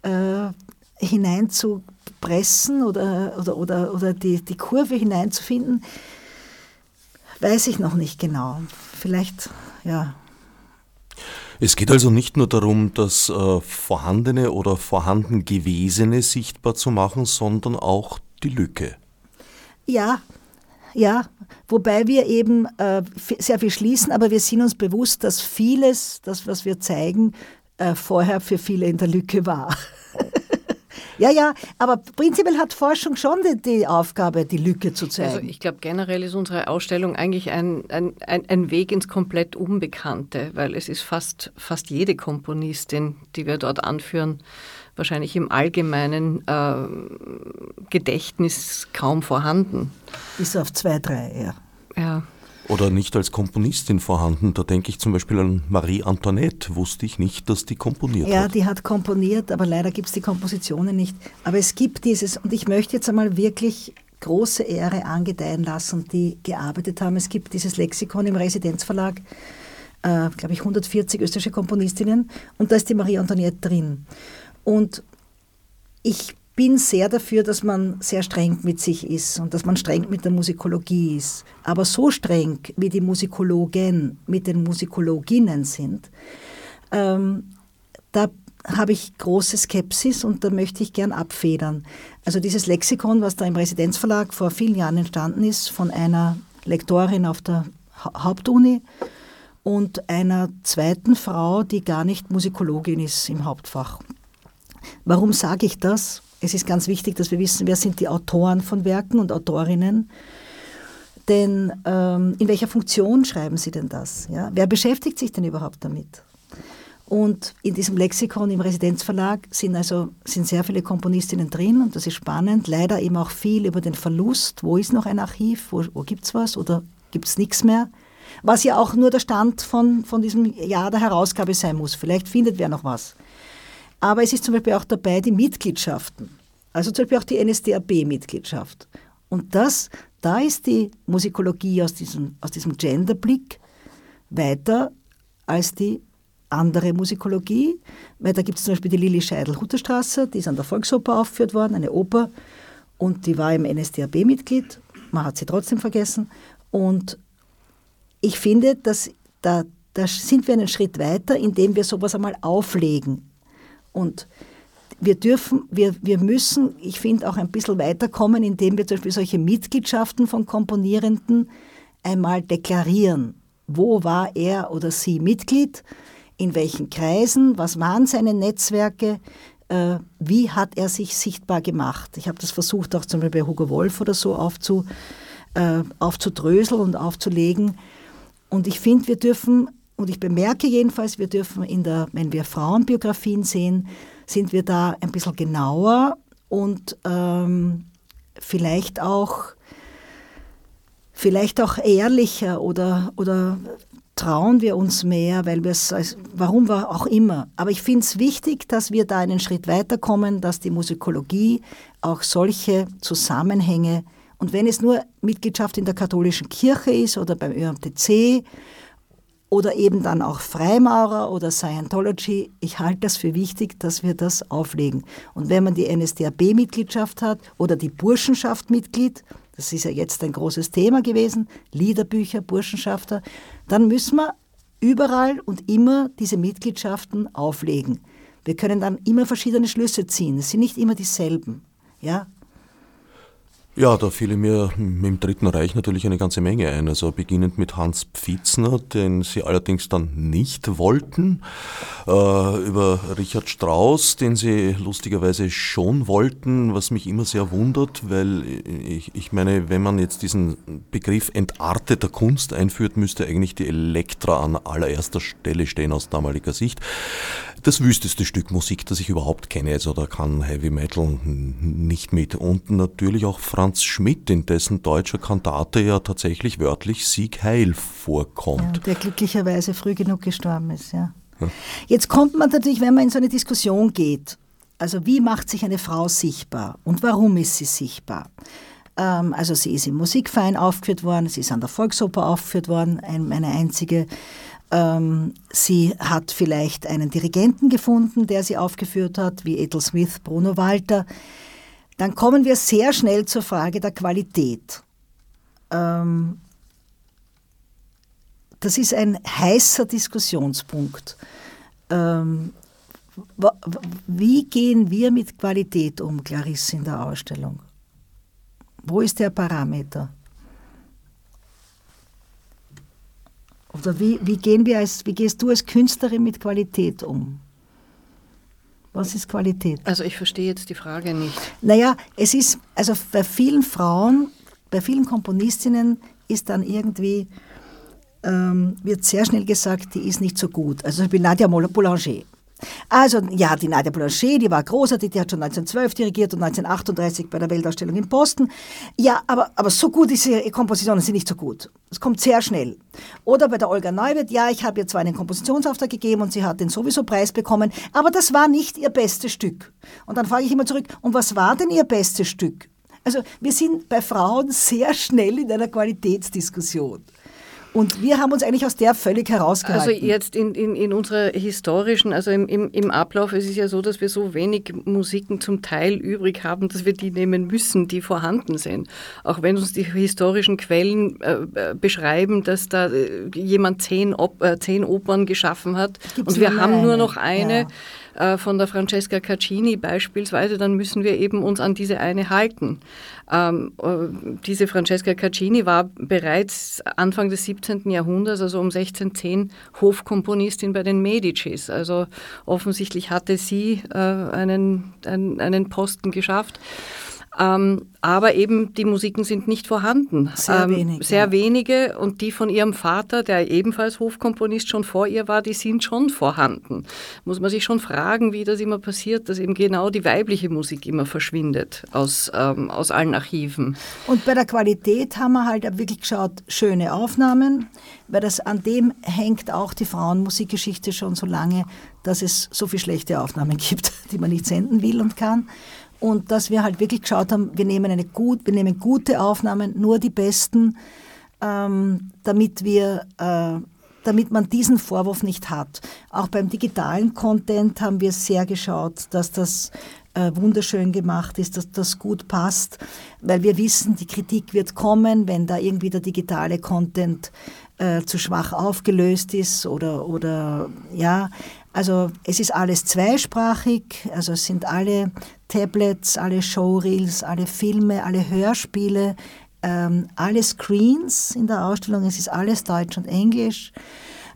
S2: äh, hineinzupressen oder, oder, oder, oder die, die Kurve hineinzufinden, Weiß ich noch nicht genau. Vielleicht, ja.
S1: Es geht also nicht nur darum, das äh, Vorhandene oder vorhanden Gewesene sichtbar zu machen, sondern auch die Lücke.
S2: Ja, ja, wobei wir eben äh, sehr viel schließen, aber wir sind uns bewusst, dass vieles, das, was wir zeigen, äh, vorher für viele in der Lücke war. Ja, ja, aber prinzipiell hat Forschung schon die, die Aufgabe, die Lücke zu zeigen.
S3: Also ich glaube, generell ist unsere Ausstellung eigentlich ein, ein, ein, ein, Weg ins komplett Unbekannte, weil es ist fast, fast jede Komponistin, die wir dort anführen, wahrscheinlich im allgemeinen äh, Gedächtnis kaum vorhanden.
S2: Bis auf zwei, drei, ja.
S3: Ja
S1: oder nicht als Komponistin vorhanden. Da denke ich zum Beispiel an Marie Antoinette. Wusste ich nicht, dass die komponiert
S2: ja,
S1: hat.
S2: Ja, die hat komponiert, aber leider gibt es die Kompositionen nicht. Aber es gibt dieses, und ich möchte jetzt einmal wirklich große Ehre angedeihen lassen, die gearbeitet haben. Es gibt dieses Lexikon im Residenzverlag, äh, glaube ich, 140 österreichische Komponistinnen und da ist die Marie Antoinette drin. Und ich bin sehr dafür, dass man sehr streng mit sich ist und dass man streng mit der Musikologie ist. Aber so streng, wie die Musikologen mit den Musikologinnen sind, ähm, da habe ich große Skepsis und da möchte ich gern abfedern. Also dieses Lexikon, was da im Residenzverlag vor vielen Jahren entstanden ist, von einer Lektorin auf der Hauptuni und einer zweiten Frau, die gar nicht Musikologin ist im Hauptfach. Warum sage ich das? Es ist ganz wichtig, dass wir wissen, wer sind die Autoren von Werken und Autorinnen. Denn ähm, in welcher Funktion schreiben sie denn das? Ja? Wer beschäftigt sich denn überhaupt damit? Und in diesem Lexikon im Residenzverlag sind also sind sehr viele Komponistinnen drin und das ist spannend. Leider eben auch viel über den Verlust. Wo ist noch ein Archiv? Wo, wo gibt es was oder gibt es nichts mehr? Was ja auch nur der Stand von, von diesem Jahr der Herausgabe sein muss. Vielleicht findet wer noch was. Aber es ist zum Beispiel auch dabei die Mitgliedschaften. Also zum Beispiel auch die NSDAP-Mitgliedschaft. Und das, da ist die Musikologie aus diesem, aus diesem Genderblick weiter als die andere Musikologie, weil da gibt es zum Beispiel die Lili Scheidel-Hutterstraße, die ist an der Volksoper aufgeführt worden, eine Oper, und die war im NSDAP-Mitglied, man hat sie trotzdem vergessen. Und ich finde, dass da, da sind wir einen Schritt weiter, indem wir sowas einmal auflegen. Und wir dürfen, wir, wir müssen, ich finde, auch ein bisschen weiterkommen, indem wir zum Beispiel solche Mitgliedschaften von Komponierenden einmal deklarieren. Wo war er oder sie Mitglied? In welchen Kreisen? Was waren seine Netzwerke? Äh, wie hat er sich sichtbar gemacht? Ich habe das versucht, auch zum Beispiel bei Hugo Wolf oder so aufzu, äh, aufzudröseln und aufzulegen. Und ich finde, wir dürfen, und ich bemerke jedenfalls, wir dürfen in der, wenn wir Frauenbiografien sehen, sind wir da ein bisschen genauer und ähm, vielleicht auch vielleicht auch ehrlicher oder, oder trauen wir uns mehr, weil wir es, warum wir auch immer. Aber ich finde es wichtig, dass wir da einen Schritt weiterkommen, dass die Musikologie auch solche Zusammenhänge, und wenn es nur Mitgliedschaft in der katholischen Kirche ist oder beim ÖMTC oder eben dann auch Freimaurer oder Scientology. Ich halte das für wichtig, dass wir das auflegen. Und wenn man die NSDAP-Mitgliedschaft hat oder die Burschenschaft Mitglied, das ist ja jetzt ein großes Thema gewesen, Liederbücher, Burschenschafter, dann müssen wir überall und immer diese Mitgliedschaften auflegen. Wir können dann immer verschiedene Schlüsse ziehen. Es sind nicht immer dieselben. Ja,
S1: ja, da fiel mir dem Dritten Reich natürlich eine ganze Menge ein. Also beginnend mit Hans Pfitzner, den sie allerdings dann nicht wollten, äh, über Richard Strauss, den sie lustigerweise schon wollten, was mich immer sehr wundert, weil ich, ich meine, wenn man jetzt diesen Begriff entarteter Kunst einführt, müsste eigentlich die Elektra an allererster Stelle stehen aus damaliger Sicht das wüsteste Stück Musik, das ich überhaupt kenne. Also da kann Heavy Metal nicht mit. Und natürlich auch Franz Schmidt, in dessen deutscher Kantate ja tatsächlich wörtlich Sieg Heil vorkommt.
S2: Ja, der glücklicherweise früh genug gestorben ist, ja. ja. Jetzt kommt man natürlich, wenn man in so eine Diskussion geht, also wie macht sich eine Frau sichtbar und warum ist sie sichtbar? Ähm, also sie ist im Musikverein aufgeführt worden, sie ist an der Volksoper aufgeführt worden, eine einzige ähm, sie hat vielleicht einen Dirigenten gefunden, der sie aufgeführt hat, wie Ethel Smith, Bruno Walter. Dann kommen wir sehr schnell zur Frage der Qualität. Ähm, das ist ein heißer Diskussionspunkt. Ähm, wie gehen wir mit Qualität um, Clarisse, in der Ausstellung? Wo ist der Parameter? Oder wie, wie, gehen wir als, wie gehst du als Künstlerin mit Qualität um? Was ist Qualität?
S3: Also ich verstehe jetzt die Frage nicht.
S2: Naja, es ist, also bei vielen Frauen, bei vielen Komponistinnen ist dann irgendwie, ähm, wird sehr schnell gesagt, die ist nicht so gut. Also zum Beispiel Nadia Boulanger also ja, die Nadia Boulanger, die war großartig, die hat schon 1912 dirigiert und 1938 bei der Weltausstellung in Boston. Ja, aber, aber so gut ist ihre Kompositionen sind nicht so gut. Es kommt sehr schnell. Oder bei der Olga Neuwirth, ja, ich habe ihr zwar einen Kompositionsauftrag gegeben und sie hat den sowieso Preis bekommen, aber das war nicht ihr bestes Stück. Und dann frage ich immer zurück, und was war denn ihr bestes Stück? Also wir sind bei Frauen sehr schnell in einer Qualitätsdiskussion. Und wir haben uns eigentlich aus der völlig herausgehalten.
S3: Also jetzt in, in, in unserer historischen, also im, im, im Ablauf, es ist ja so, dass wir so wenig Musiken zum Teil übrig haben, dass wir die nehmen müssen, die vorhanden sind. Auch wenn uns die historischen Quellen äh, äh beschreiben, dass da äh, jemand zehn, Op äh, zehn Opern geschaffen hat Gibt's und wir haben eine. nur noch eine. Ja von der Francesca Caccini beispielsweise, dann müssen wir eben uns an diese eine halten. Ähm, äh, diese Francesca Caccini war bereits Anfang des 17. Jahrhunderts, also um 1610, Hofkomponistin bei den Medicis. Also offensichtlich hatte sie äh, einen, einen, einen Posten geschafft. Ähm, aber eben die Musiken sind nicht vorhanden.
S2: Sehr ähm, wenige.
S3: Sehr wenige und die von ihrem Vater, der ebenfalls Hofkomponist schon vor ihr war, die sind schon vorhanden. Muss man sich schon fragen, wie das immer passiert, dass eben genau die weibliche Musik immer verschwindet aus, ähm, aus allen Archiven.
S2: Und bei der Qualität haben wir halt wirklich geschaut, schöne Aufnahmen, weil das an dem hängt auch die Frauenmusikgeschichte schon so lange, dass es so viele schlechte Aufnahmen gibt, die man nicht senden will und kann und dass wir halt wirklich geschaut haben, wir nehmen, eine gut, wir nehmen gute Aufnahmen, nur die besten, ähm, damit wir äh, damit man diesen Vorwurf nicht hat. Auch beim digitalen Content haben wir sehr geschaut, dass das äh, wunderschön gemacht ist, dass das gut passt, weil wir wissen, die Kritik wird kommen, wenn da irgendwie der digitale Content äh, zu schwach aufgelöst ist oder, oder ja, also es ist alles zweisprachig, also es sind alle Tablets, alle Showreels, alle Filme, alle Hörspiele, ähm, alle Screens in der Ausstellung, es ist alles Deutsch und Englisch.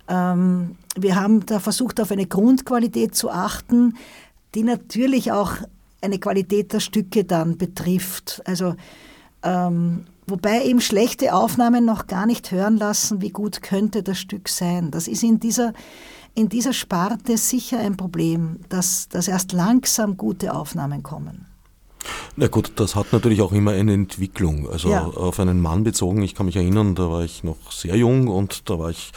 S2: Ähm, wir haben da versucht, auf eine Grundqualität zu achten, die natürlich auch eine Qualität der Stücke dann betrifft. Also ähm, wobei eben schlechte Aufnahmen noch gar nicht hören lassen, wie gut könnte das Stück sein. Das ist in dieser in dieser Sparte sicher ein Problem, dass, dass erst langsam gute Aufnahmen kommen.
S1: Na gut, das hat natürlich auch immer eine Entwicklung. Also ja. auf einen Mann bezogen, ich kann mich erinnern, da war ich noch sehr jung und da war ich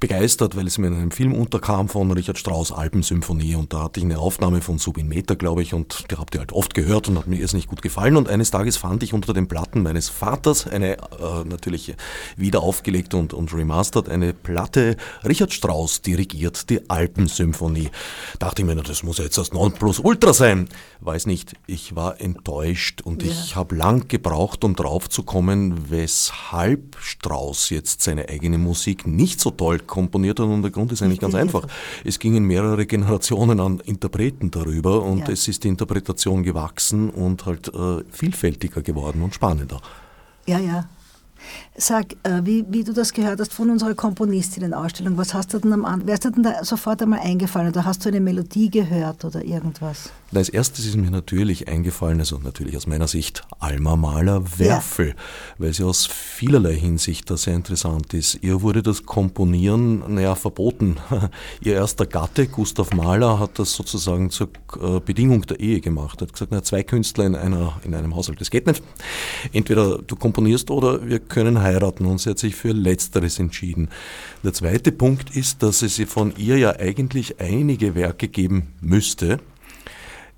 S1: begeistert, weil es mir in einem Film unterkam von Richard Strauss Alpensymphonie und da hatte ich eine Aufnahme von Subin Meter, glaube ich, und die habt ihr halt oft gehört und hat mir nicht gut gefallen und eines Tages fand ich unter den Platten meines Vaters eine äh, natürlich wieder aufgelegt und, und remastered eine Platte Richard Strauss dirigiert die Alpensymphonie. Dachte ich mir, das muss ja jetzt das Nonplusultra sein. Weiß nicht, ich war enttäuscht und ja. ich habe lang gebraucht, um drauf zu kommen, weshalb Strauss jetzt seine eigene Musik nicht so toll komponiert hat. Und der Grund ist eigentlich ganz einfach. Es gingen mehrere Generationen an Interpreten darüber und ja. es ist die Interpretation gewachsen und halt äh, vielfältiger geworden und spannender.
S2: Ja, ja. Sag, äh, wie, wie du das gehört hast von unserer Komponistinnen-Ausstellung, was hast du denn am wer ist dir denn da sofort einmal eingefallen oder hast du eine Melodie gehört oder irgendwas?
S1: Als erstes ist mir natürlich eingefallen, also natürlich aus meiner Sicht Alma Mahler Werfel, ja. weil sie aus vielerlei Hinsicht da sehr interessant ist. Ihr wurde das Komponieren, naja, verboten. Ihr erster Gatte, Gustav Mahler, hat das sozusagen zur äh, Bedingung der Ehe gemacht. Er hat gesagt, na, zwei Künstler in, einer, in einem Haushalt, das geht nicht. Entweder du komponierst oder wir können heiraten und sie hat sich für Letzteres entschieden. Der zweite Punkt ist, dass es von ihr ja eigentlich einige Werke geben müsste,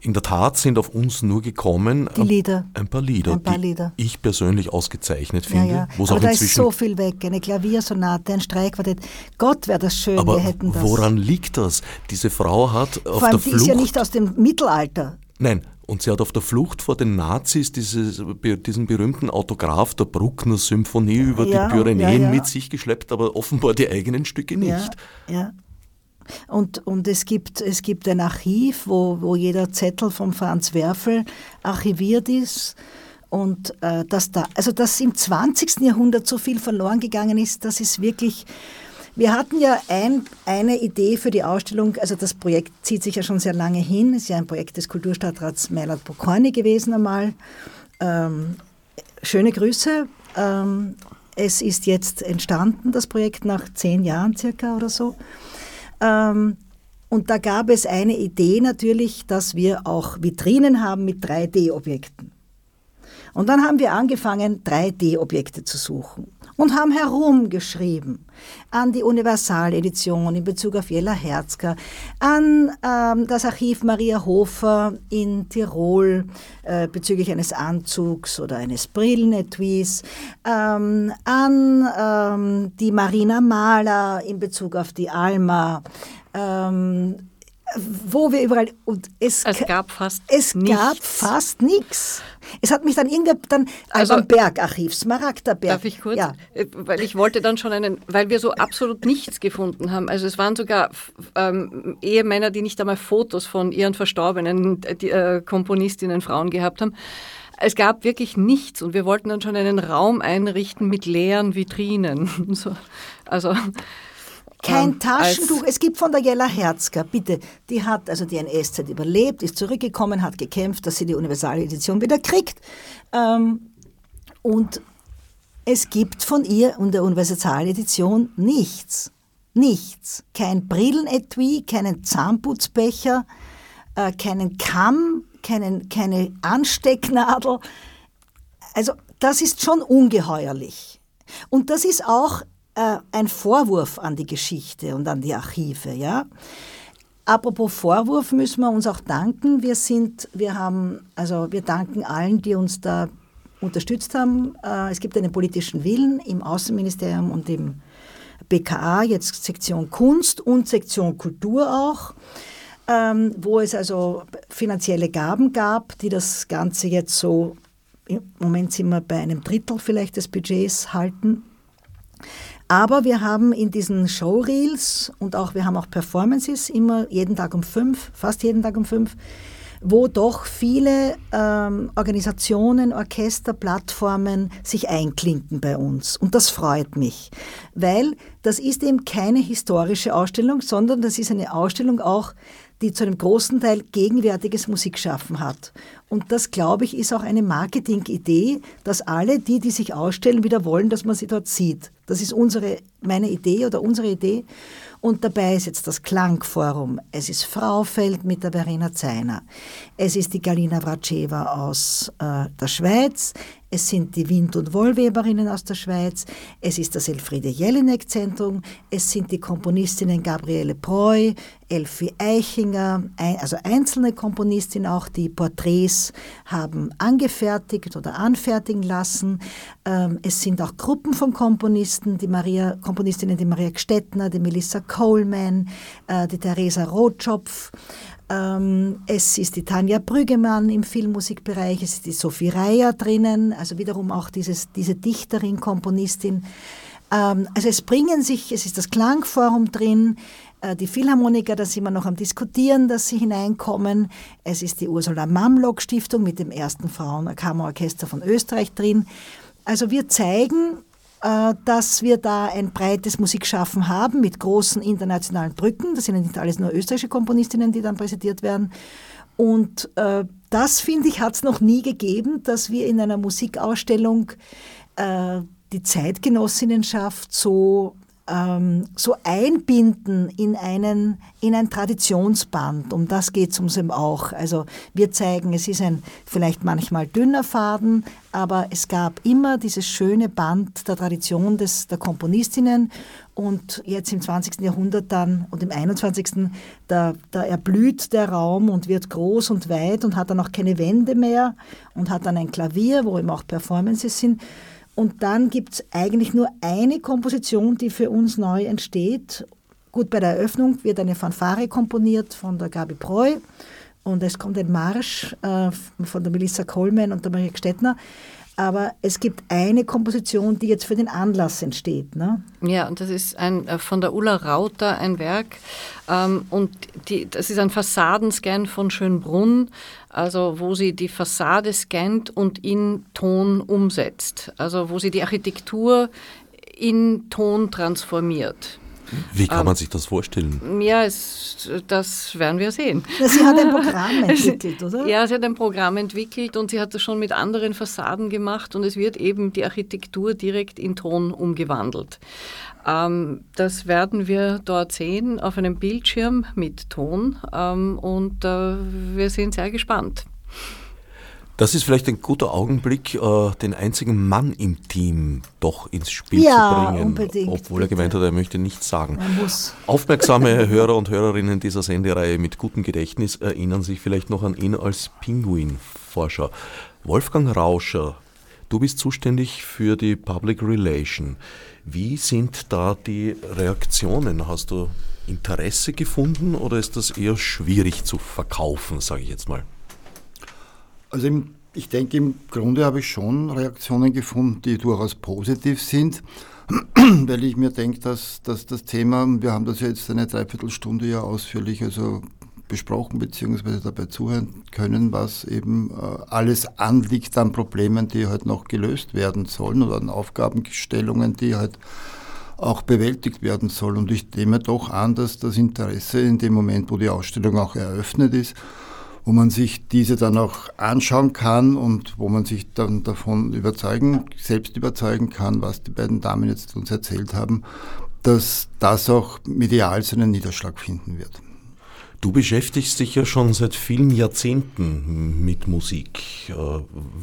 S1: in der Tat sind auf uns nur gekommen
S2: Lieder.
S1: ein paar Lieder,
S2: ein paar Lieder.
S1: die ich persönlich ausgezeichnet finde.
S2: Ja, ja. Aber da ist so viel weg, eine Klaviersonate, ein Streikquartett. Gott, wäre das schön,
S1: Aber
S2: wir hätten das.
S1: woran liegt das? Diese Frau hat auf
S2: Vor allem,
S1: der
S2: die
S1: Flucht...
S2: ist ja nicht aus dem Mittelalter.
S1: Nein, und sie hat auf der Flucht vor den Nazis dieses, diesen berühmten Autograph der Bruckner Symphonie über ja, die Pyrenäen ja, ja. mit sich geschleppt, aber offenbar die eigenen Stücke nicht.
S2: Ja, ja. Und, und es, gibt, es gibt ein Archiv, wo, wo jeder Zettel von Franz Werfel archiviert ist. Und äh, dass da, also dass im 20. Jahrhundert so viel verloren gegangen ist, das ist wirklich. Wir hatten ja ein, eine Idee für die Ausstellung, also das Projekt zieht sich ja schon sehr lange hin, ist ja ein Projekt des Kulturstadtrats Meilert Bokorny gewesen einmal. Ähm, schöne Grüße. Ähm, es ist jetzt entstanden, das Projekt nach zehn Jahren circa oder so. Ähm, und da gab es eine Idee natürlich, dass wir auch Vitrinen haben mit 3D-Objekten. Und dann haben wir angefangen, 3D-Objekte zu suchen. Und haben herumgeschrieben an die Universaledition in Bezug auf Jella Herzger, an ähm, das Archiv Maria Hofer in Tirol äh, bezüglich eines Anzugs oder eines Brillenetuis, ähm, an ähm, die Marina Mahler in Bezug auf die Alma, ähm, wo wir überall und
S3: es, es gab fast
S2: es nichts. gab fast nichts. Es hat mich dann irgendwie dann also beim Bergarchiv, Smaragderberg.
S3: Darf ich kurz? Ja. Äh, weil ich wollte dann schon einen, weil wir so absolut nichts gefunden haben. Also es waren sogar ähm, Ehemänner, die nicht einmal Fotos von ihren verstorbenen die, äh, Komponistinnen, Frauen gehabt haben. Es gab wirklich nichts und wir wollten dann schon einen Raum einrichten mit leeren Vitrinen. So, also
S2: kein ähm, Taschentuch. Es gibt von der Jella Herzger, bitte, die hat also die NS-Zeit überlebt, ist zurückgekommen, hat gekämpft, dass sie die Universaledition wieder kriegt. Ähm, und es gibt von ihr und der Universaledition nichts. Nichts. Kein Brillenetui, keinen Zahnputzbecher, äh, keinen Kamm, keinen, keine Anstecknadel. Also das ist schon ungeheuerlich. Und das ist auch äh, ein Vorwurf an die Geschichte und an die Archive. Ja? Apropos Vorwurf müssen wir uns auch danken. Wir sind, wir haben, also wir danken allen, die uns da unterstützt haben. Äh, es gibt einen politischen Willen im Außenministerium und im BKA, jetzt Sektion Kunst und Sektion Kultur auch, ähm, wo es also finanzielle Gaben gab, die das Ganze jetzt so, im Moment sind wir bei einem Drittel vielleicht des Budgets halten. Aber wir haben in diesen Showreels und auch wir haben auch Performances immer jeden Tag um fünf, fast jeden Tag um fünf, wo doch viele ähm, Organisationen, Orchester, Plattformen sich einklinken bei uns. Und das freut mich, weil das ist eben keine historische Ausstellung, sondern das ist eine Ausstellung auch, die zu einem großen Teil gegenwärtiges Musikschaffen hat. Und das, glaube ich, ist auch eine Marketingidee, dass alle die, die sich ausstellen, wieder wollen, dass man sie dort sieht. Das ist unsere, meine Idee oder unsere Idee. Und dabei ist jetzt das Klangforum. Es ist Fraufeld mit der Verena Zeiner. Es ist die Galina Vraceva aus äh, der Schweiz. Es sind die Wind- und Wollweberinnen aus der Schweiz. Es ist das Elfriede Jelinek-Zentrum. Es sind die Komponistinnen Gabriele Preu, Elfie Eichinger, also einzelne Komponistinnen auch, die Porträts haben angefertigt oder anfertigen lassen. Ähm, es sind auch Gruppen von Komponisten, die Maria, Komponistinnen, die Maria Gstettner, die Melissa Coleman, äh, die Theresa Rotschopf. Ähm, es ist die Tanja Brüggemann im Filmmusikbereich, es ist die Sophie Reier drinnen, also wiederum auch dieses, diese Dichterin, Komponistin. Ähm, also es bringen sich, es ist das Klangforum drin, die Philharmoniker, da sind wir noch am Diskutieren, dass sie hineinkommen. Es ist die Ursula Mamlock Stiftung mit dem ersten Frauenkammerorchester von Österreich drin. Also wir zeigen, äh, dass wir da ein breites Musikschaffen haben mit großen internationalen Brücken. Das sind nicht alles nur österreichische Komponistinnen, die dann präsentiert werden. Und äh, das, finde ich, hat es noch nie gegeben, dass wir in einer Musikausstellung äh, die Zeitgenossinnenschaft so so einbinden in, einen, in ein Traditionsband. Um das geht es uns eben auch. Also wir zeigen, es ist ein vielleicht manchmal dünner Faden, aber es gab immer dieses schöne Band der Tradition des, der Komponistinnen und jetzt im 20. Jahrhundert dann und im 21. Da, da erblüht der Raum und wird groß und weit und hat dann auch keine Wände mehr und hat dann ein Klavier, wo eben auch Performances sind. Und dann gibt es eigentlich nur eine Komposition, die für uns neu entsteht. Gut, bei der Eröffnung wird eine Fanfare komponiert von der Gabi Preu und es kommt ein Marsch äh, von der Melissa Coleman und der Maria Stettner. Aber es gibt eine Komposition, die jetzt für den Anlass entsteht. Ne?
S3: Ja, und das ist ein, äh, von der Ulla Rauter ein Werk. Ähm, und die, das ist ein Fassadenscan von Schönbrunn, also wo sie die Fassade scannt und in Ton umsetzt. Also wo sie die Architektur in Ton transformiert.
S1: Wie kann man ähm, sich das vorstellen?
S3: Ja, es, das werden wir sehen.
S2: Sie hat ein Programm entwickelt, oder?
S3: Ja, sie hat ein Programm entwickelt und sie hat das schon mit anderen Fassaden gemacht und es wird eben die Architektur direkt in Ton umgewandelt. Ähm, das werden wir dort sehen auf einem Bildschirm mit Ton ähm, und äh, wir sind sehr gespannt.
S1: Das ist vielleicht ein guter Augenblick, äh, den einzigen Mann im Team doch ins Spiel
S2: ja,
S1: zu bringen.
S2: Unbedingt,
S1: obwohl er gemeint hat, er möchte nichts sagen.
S2: Er muss.
S1: Aufmerksame Hörer und Hörerinnen dieser Sendereihe mit gutem Gedächtnis erinnern sich vielleicht noch an ihn als Pinguin-Forscher. Wolfgang Rauscher, du bist zuständig für die Public Relation. Wie sind da die Reaktionen? Hast du Interesse gefunden oder ist das eher schwierig zu verkaufen, sage ich jetzt mal?
S4: Also im, ich denke, im Grunde habe ich schon Reaktionen gefunden, die durchaus positiv sind, weil ich mir denke, dass, dass das Thema, wir haben das ja jetzt eine Dreiviertelstunde ja ausführlich also besprochen bzw. dabei zuhören können, was eben äh, alles anliegt an Problemen, die halt noch gelöst werden sollen oder an Aufgabenstellungen, die halt auch bewältigt werden sollen. Und ich nehme doch an, dass das Interesse in dem Moment, wo die Ausstellung auch eröffnet ist, wo man sich diese dann auch anschauen kann und wo man sich dann davon überzeugen, selbst überzeugen kann, was die beiden Damen jetzt uns erzählt haben, dass das auch medial seinen Niederschlag finden wird.
S1: Du beschäftigst dich ja schon seit vielen Jahrzehnten mit Musik. Äh,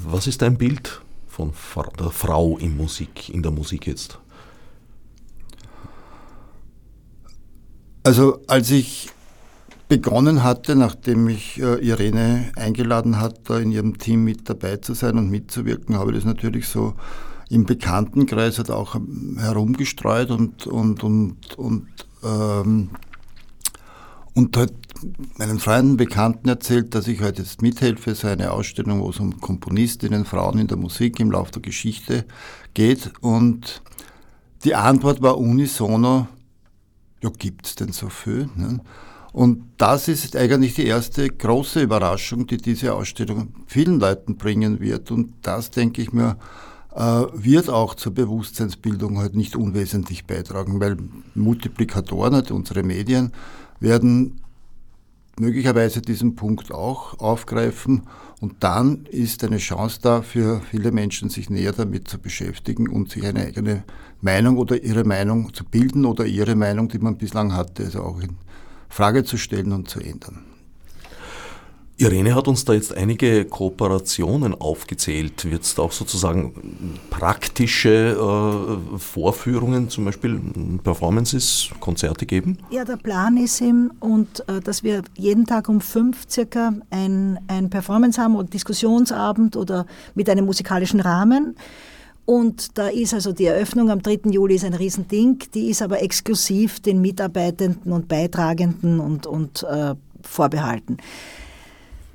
S1: was ist dein Bild von der Frau in Musik, in der Musik jetzt?
S4: Also als ich begonnen hatte, nachdem ich äh, Irene eingeladen hat, da in ihrem Team mit dabei zu sein und mitzuwirken, habe ich das natürlich so im Bekanntenkreis halt auch herumgestreut und, und, und, und, ähm, und halt meinen Freunden, Bekannten erzählt, dass ich heute jetzt mithelfe, so eine Ausstellung, wo es um Komponistinnen, Frauen in der Musik im Laufe der Geschichte geht. Und die Antwort war unisono, ja, gibt es denn so viel? Ne? Und das ist eigentlich die erste große Überraschung, die diese Ausstellung vielen Leuten bringen wird. Und das, denke ich mir, äh, wird auch zur Bewusstseinsbildung halt nicht unwesentlich beitragen, weil Multiplikatoren, halt unsere Medien, werden möglicherweise diesen Punkt auch aufgreifen und dann ist eine Chance da für viele Menschen, sich näher damit zu beschäftigen und sich eine eigene Meinung oder ihre Meinung zu bilden oder ihre Meinung, die man bislang hatte, also auch in Frage zu stellen und zu ändern.
S1: Irene hat uns da jetzt einige Kooperationen aufgezählt. Wird es da auch sozusagen praktische äh, Vorführungen, zum Beispiel Performances, Konzerte geben?
S2: Ja, der Plan ist eben, und, äh, dass wir jeden Tag um fünf circa ein, ein Performance haben oder Diskussionsabend oder mit einem musikalischen Rahmen. Und da ist also die Eröffnung am 3. Juli ist ein Riesending, die ist aber exklusiv den Mitarbeitenden und Beitragenden und, und äh, vorbehalten.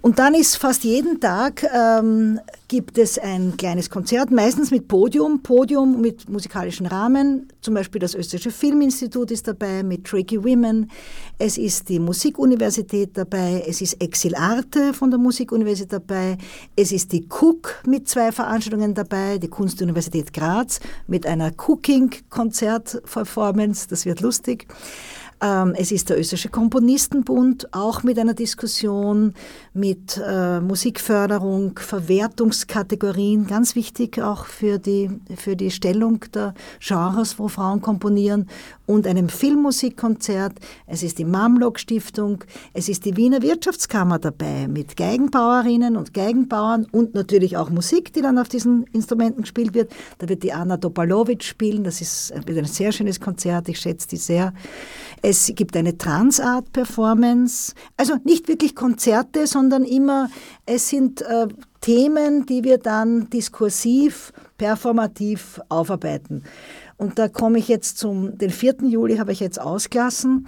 S2: Und dann ist fast jeden Tag ähm, gibt es ein kleines Konzert, meistens mit Podium, Podium mit musikalischen Rahmen. Zum Beispiel das Österreichische Filminstitut ist dabei mit Tricky Women. Es ist die Musikuniversität dabei. Es ist Exil Arte von der Musikuniversität dabei. Es ist die Cook mit zwei Veranstaltungen dabei, die Kunstuniversität Graz mit einer Cooking-Konzert-Performance. Das wird lustig. Ähm, es ist der Österreichische Komponistenbund, auch mit einer Diskussion mit äh, Musikförderung, Verwertungskategorien, ganz wichtig auch für die, für die Stellung der Genres, wo Frauen komponieren, und einem Filmmusikkonzert. Es ist die Mamlock Stiftung, es ist die Wiener Wirtschaftskammer dabei mit Geigenbauerinnen und Geigenbauern und natürlich auch Musik, die dann auf diesen Instrumenten gespielt wird. Da wird die Anna Dopalovic spielen, das ist wird ein sehr schönes Konzert, ich schätze die sehr. Es gibt eine Transart-Performance, also nicht wirklich Konzerte, sondern immer, es sind äh, Themen, die wir dann diskursiv, performativ aufarbeiten. Und da komme ich jetzt zum, den 4. Juli habe ich jetzt ausgelassen.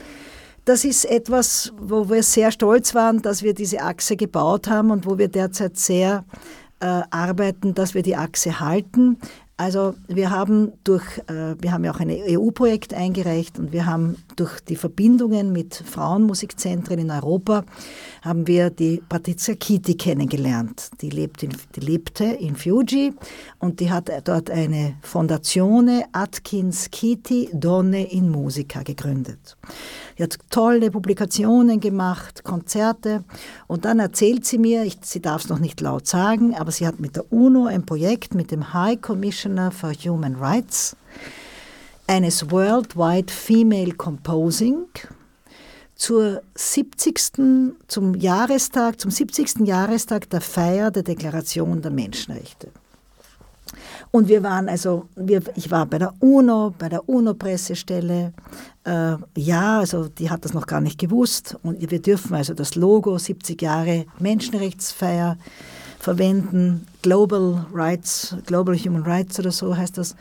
S2: Das ist etwas, wo wir sehr stolz waren, dass wir diese Achse gebaut haben und wo wir derzeit sehr äh, arbeiten, dass wir die Achse halten. Also wir haben durch, äh, wir haben ja auch ein EU-Projekt eingereicht und wir haben durch die Verbindungen mit Frauenmusikzentren in Europa haben wir die Patricia Kiti kennengelernt. Die, lebt in, die lebte in Fuji und die hat dort eine Fondazione Atkins Kiti Donne in Musica gegründet. Sie hat tolle Publikationen gemacht, Konzerte und dann erzählt sie mir, ich, sie darf es noch nicht laut sagen, aber sie hat mit der UNO ein Projekt mit dem High Commissioner for Human Rights eines Worldwide Female Composing zur 70. zum Jahrestag, zum 70. Jahrestag der Feier der Deklaration der Menschenrechte. Und wir waren also, wir, ich war bei der UNO, bei der UNO-Pressestelle. Äh, ja, also die hat das noch gar nicht gewusst. Und wir dürfen also das Logo 70 Jahre Menschenrechtsfeier verwenden. Global Rights, Global Human Rights oder so heißt das.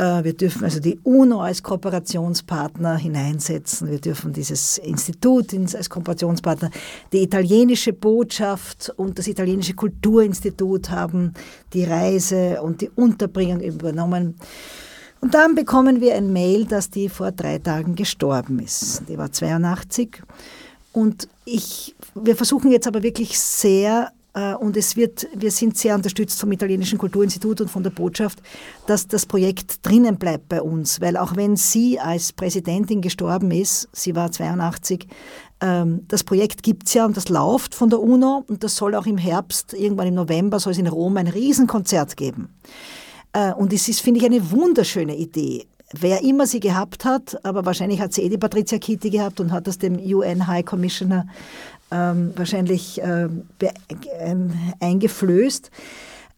S2: Äh, wir dürfen also die UNO als Kooperationspartner hineinsetzen. Wir dürfen dieses Institut als Kooperationspartner. Die italienische Botschaft und das italienische Kulturinstitut haben die Reise und die Unterbringung übernommen. Und dann bekommen wir ein Mail, dass die vor drei Tagen gestorben ist. Die war 82. Und ich, wir versuchen jetzt aber wirklich sehr und es wird, wir sind sehr unterstützt vom italienischen Kulturinstitut und von der Botschaft, dass das Projekt drinnen bleibt bei uns, weil auch wenn sie als Präsidentin gestorben ist, sie war 82, ähm, das Projekt gibt es ja und das läuft von der UNO und das soll auch im Herbst, irgendwann im November, soll es in Rom ein Riesenkonzert geben. Äh, und es ist, finde ich, eine wunderschöne Idee wer immer sie gehabt hat, aber wahrscheinlich hat sie eh die Patricia Kitty gehabt und hat das dem UN High Commissioner ähm, wahrscheinlich äh, eingeflößt.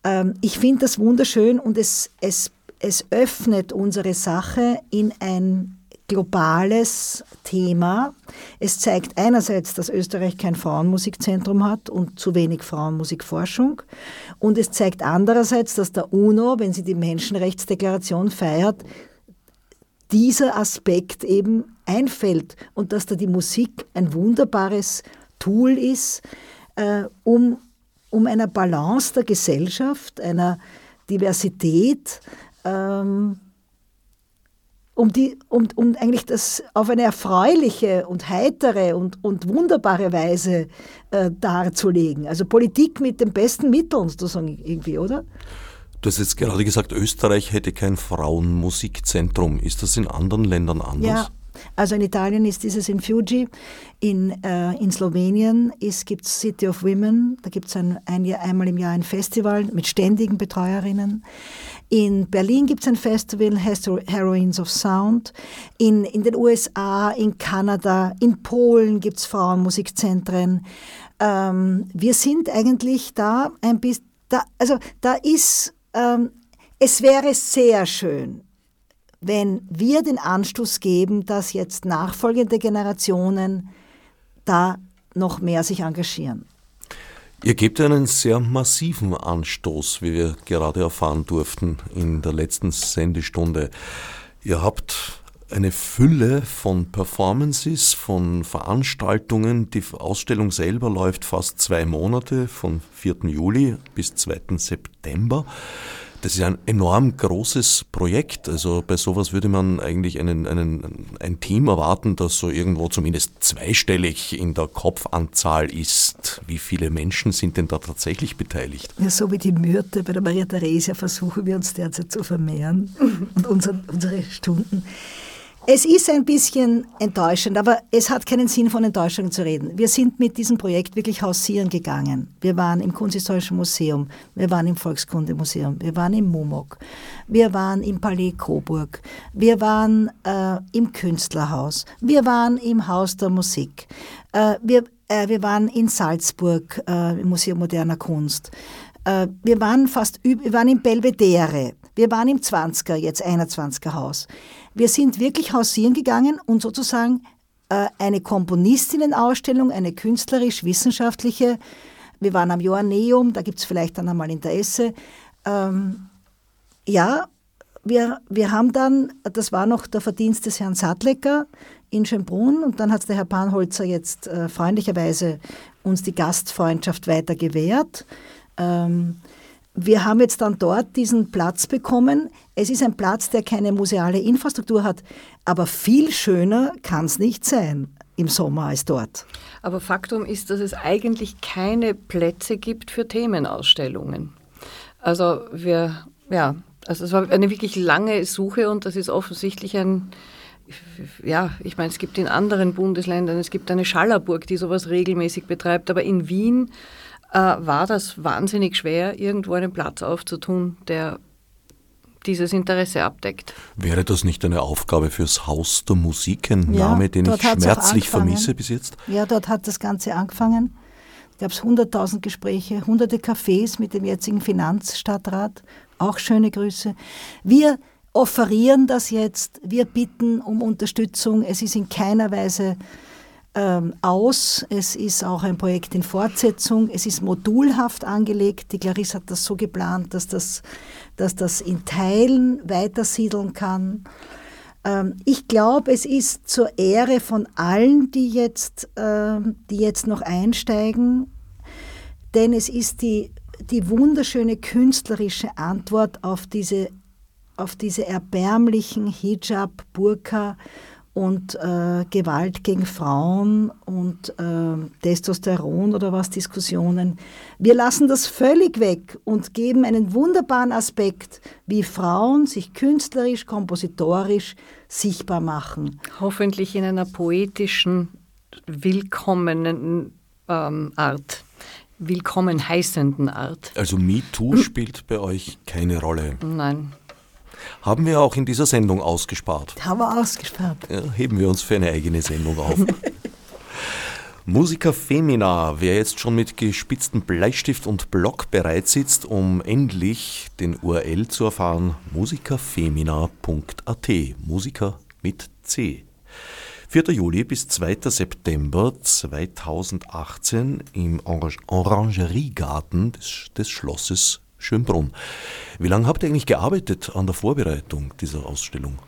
S2: Ähm, ich finde das wunderschön und es, es, es öffnet unsere Sache in ein globales Thema. Es zeigt einerseits, dass Österreich kein Frauenmusikzentrum hat und zu wenig Frauenmusikforschung. Und es zeigt andererseits, dass der UNO, wenn sie die Menschenrechtsdeklaration feiert, dieser Aspekt eben einfällt und dass da die Musik ein wunderbares Tool ist, äh, um, um einer Balance der Gesellschaft, einer Diversität, ähm, um, die, um, um eigentlich das auf eine erfreuliche und heitere und, und wunderbare Weise äh, darzulegen. Also Politik mit den besten Mitteln sozusagen irgendwie, oder?
S1: Du hast jetzt gerade gesagt, Österreich hätte kein Frauenmusikzentrum. Ist das in anderen Ländern anders?
S2: Ja, also in Italien ist dieses in Fuji, in, äh, in Slowenien gibt es City of Women, da gibt es ein, ein einmal im Jahr ein Festival mit ständigen Betreuerinnen. In Berlin gibt es ein Festival, Heroines of Sound. In, in den USA, in Kanada, in Polen gibt es Frauenmusikzentren. Ähm, wir sind eigentlich da ein bisschen, da, also da ist, ähm, es wäre sehr schön, wenn wir den Anstoß geben, dass jetzt nachfolgende Generationen da noch mehr sich engagieren.
S1: Ihr gebt einen sehr massiven Anstoß, wie wir gerade erfahren durften in der letzten Sendestunde. Ihr habt eine Fülle von Performances, von Veranstaltungen. Die Ausstellung selber läuft fast zwei Monate, von 4. Juli bis 2. September. Das ist ein enorm großes Projekt. Also bei sowas würde man eigentlich einen, einen, ein Team erwarten, das so irgendwo zumindest zweistellig in der Kopfanzahl ist. Wie viele Menschen sind denn da tatsächlich beteiligt?
S2: Ja, so wie die Myrte bei der Maria Theresia versuchen wir uns derzeit zu vermehren und unsere, unsere Stunden. Es ist ein bisschen enttäuschend, aber es hat keinen Sinn, von Enttäuschung zu reden. Wir sind mit diesem Projekt wirklich hausieren gegangen. Wir waren im Kunsthistorischen Museum, wir waren im Volkskundemuseum, wir waren im MUMOK, wir waren im Palais Coburg, wir waren äh, im Künstlerhaus, wir waren im Haus der Musik, äh, wir, äh, wir waren in Salzburg äh, im Museum moderner Kunst. Äh, wir waren fast, wir waren im Belvedere, wir waren im 20er, jetzt 21er Haus. Wir sind wirklich hausieren gegangen und sozusagen äh, eine Komponistinnenausstellung, eine künstlerisch-wissenschaftliche. Wir waren am Joanneum, da gibt es vielleicht dann einmal Interesse. Ähm, ja, wir, wir haben dann, das war noch der Verdienst des Herrn Sattlecker in Schönbrunn und dann hat der Herr Panholzer jetzt äh, freundlicherweise uns die Gastfreundschaft weiter gewährt. Ähm, wir haben jetzt dann dort diesen Platz bekommen. Es ist ein Platz, der keine museale Infrastruktur hat, aber viel schöner kann es nicht sein im Sommer als dort.
S3: Aber Faktum ist, dass es eigentlich keine Plätze gibt für Themenausstellungen. Also wir, ja, also es war eine wirklich lange Suche und das ist offensichtlich ein, ja, ich meine, es gibt in anderen Bundesländern, es gibt eine Schallerburg, die sowas regelmäßig betreibt, aber in Wien äh, war das wahnsinnig schwer, irgendwo einen Platz aufzutun, der dieses Interesse abdeckt.
S1: Wäre das nicht eine Aufgabe fürs Haus der Musik, ein ja, Name, den ich schmerzlich vermisse bis jetzt?
S2: Ja, dort hat das Ganze angefangen. Da gab es 100.000 Gespräche, hunderte Cafés mit dem jetzigen Finanzstadtrat. Auch schöne Grüße. Wir offerieren das jetzt. Wir bitten um Unterstützung. Es ist in keiner Weise ähm, aus. Es ist auch ein Projekt in Fortsetzung. Es ist modulhaft angelegt. Die Clarisse hat das so geplant, dass das, dass das in Teilen weitersiedeln kann. Ähm, ich glaube, es ist zur Ehre von allen, die jetzt, äh, die jetzt noch einsteigen, denn es ist die, die wunderschöne künstlerische Antwort auf diese, auf diese erbärmlichen Hijab, Burka, und äh, Gewalt gegen Frauen und äh, Testosteron oder was Diskussionen. Wir lassen das völlig weg und geben einen wunderbaren Aspekt, wie Frauen sich künstlerisch, kompositorisch sichtbar machen.
S3: Hoffentlich in einer poetischen, willkommenen ähm, Art. Willkommen heißenden Art.
S1: Also MeToo spielt bei euch keine Rolle.
S3: Nein.
S1: Haben wir auch in dieser Sendung ausgespart.
S2: Haben wir ausgespart.
S1: Ja, heben wir uns für eine eigene Sendung auf. Musiker Femina, wer jetzt schon mit gespitztem Bleistift und Block bereit sitzt, um endlich den URL zu erfahren, musikerfemina.at, Musiker mit C. 4. Juli bis 2. September 2018 im Orangeriegarten des, des Schlosses Schönbrunn. Wie lange habt ihr eigentlich gearbeitet an der Vorbereitung dieser Ausstellung?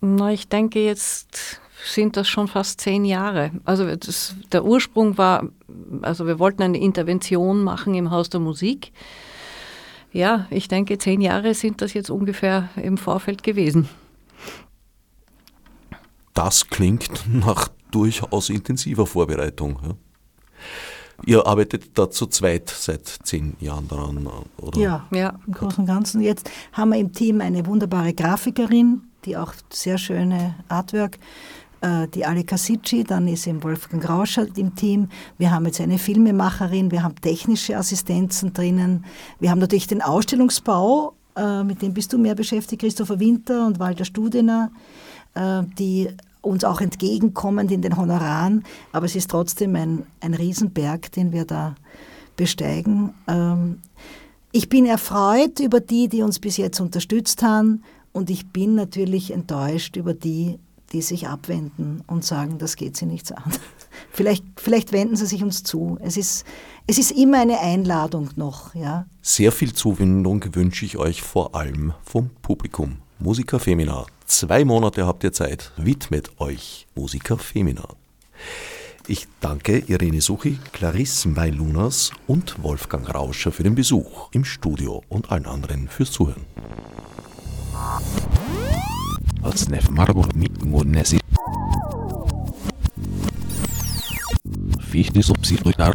S3: Na, ich denke, jetzt sind das schon fast zehn Jahre. Also das, der Ursprung war, also wir wollten eine Intervention machen im Haus der Musik. Ja, ich denke, zehn Jahre sind das jetzt ungefähr im Vorfeld gewesen.
S1: Das klingt nach durchaus intensiver Vorbereitung. Ja? Ihr arbeitet da zu zweit seit zehn Jahren daran, oder?
S2: Ja, ja. im Großen und Ganzen. Jetzt haben wir im Team eine wunderbare Grafikerin, die auch sehr schöne Artwork, äh, die Ali Kasici, dann ist eben Wolfgang Grauscher im Team. Wir haben jetzt eine Filmemacherin, wir haben technische Assistenzen drinnen. Wir haben natürlich den Ausstellungsbau, äh, mit dem bist du mehr beschäftigt, Christopher Winter und Walter Studener, äh, die uns auch entgegenkommend in den Honoraren, aber es ist trotzdem ein, ein Riesenberg, den wir da besteigen. Ähm, ich bin erfreut über die, die uns bis jetzt unterstützt haben und ich bin natürlich enttäuscht über die, die sich abwenden und sagen, das geht sie nichts an. Vielleicht, vielleicht wenden sie sich uns zu. Es ist, es ist immer eine Einladung noch. Ja.
S1: Sehr viel Zuwendung wünsche ich euch vor allem vom Publikum. Musiker Femina. Zwei Monate habt ihr Zeit. Widmet euch Musiker Femina. Ich danke Irene Suchi, Clarisse Mailunas und Wolfgang Rauscher für den Besuch im Studio und allen anderen fürs Zuhören. Marburg mit Monesi. Fichte subsidiar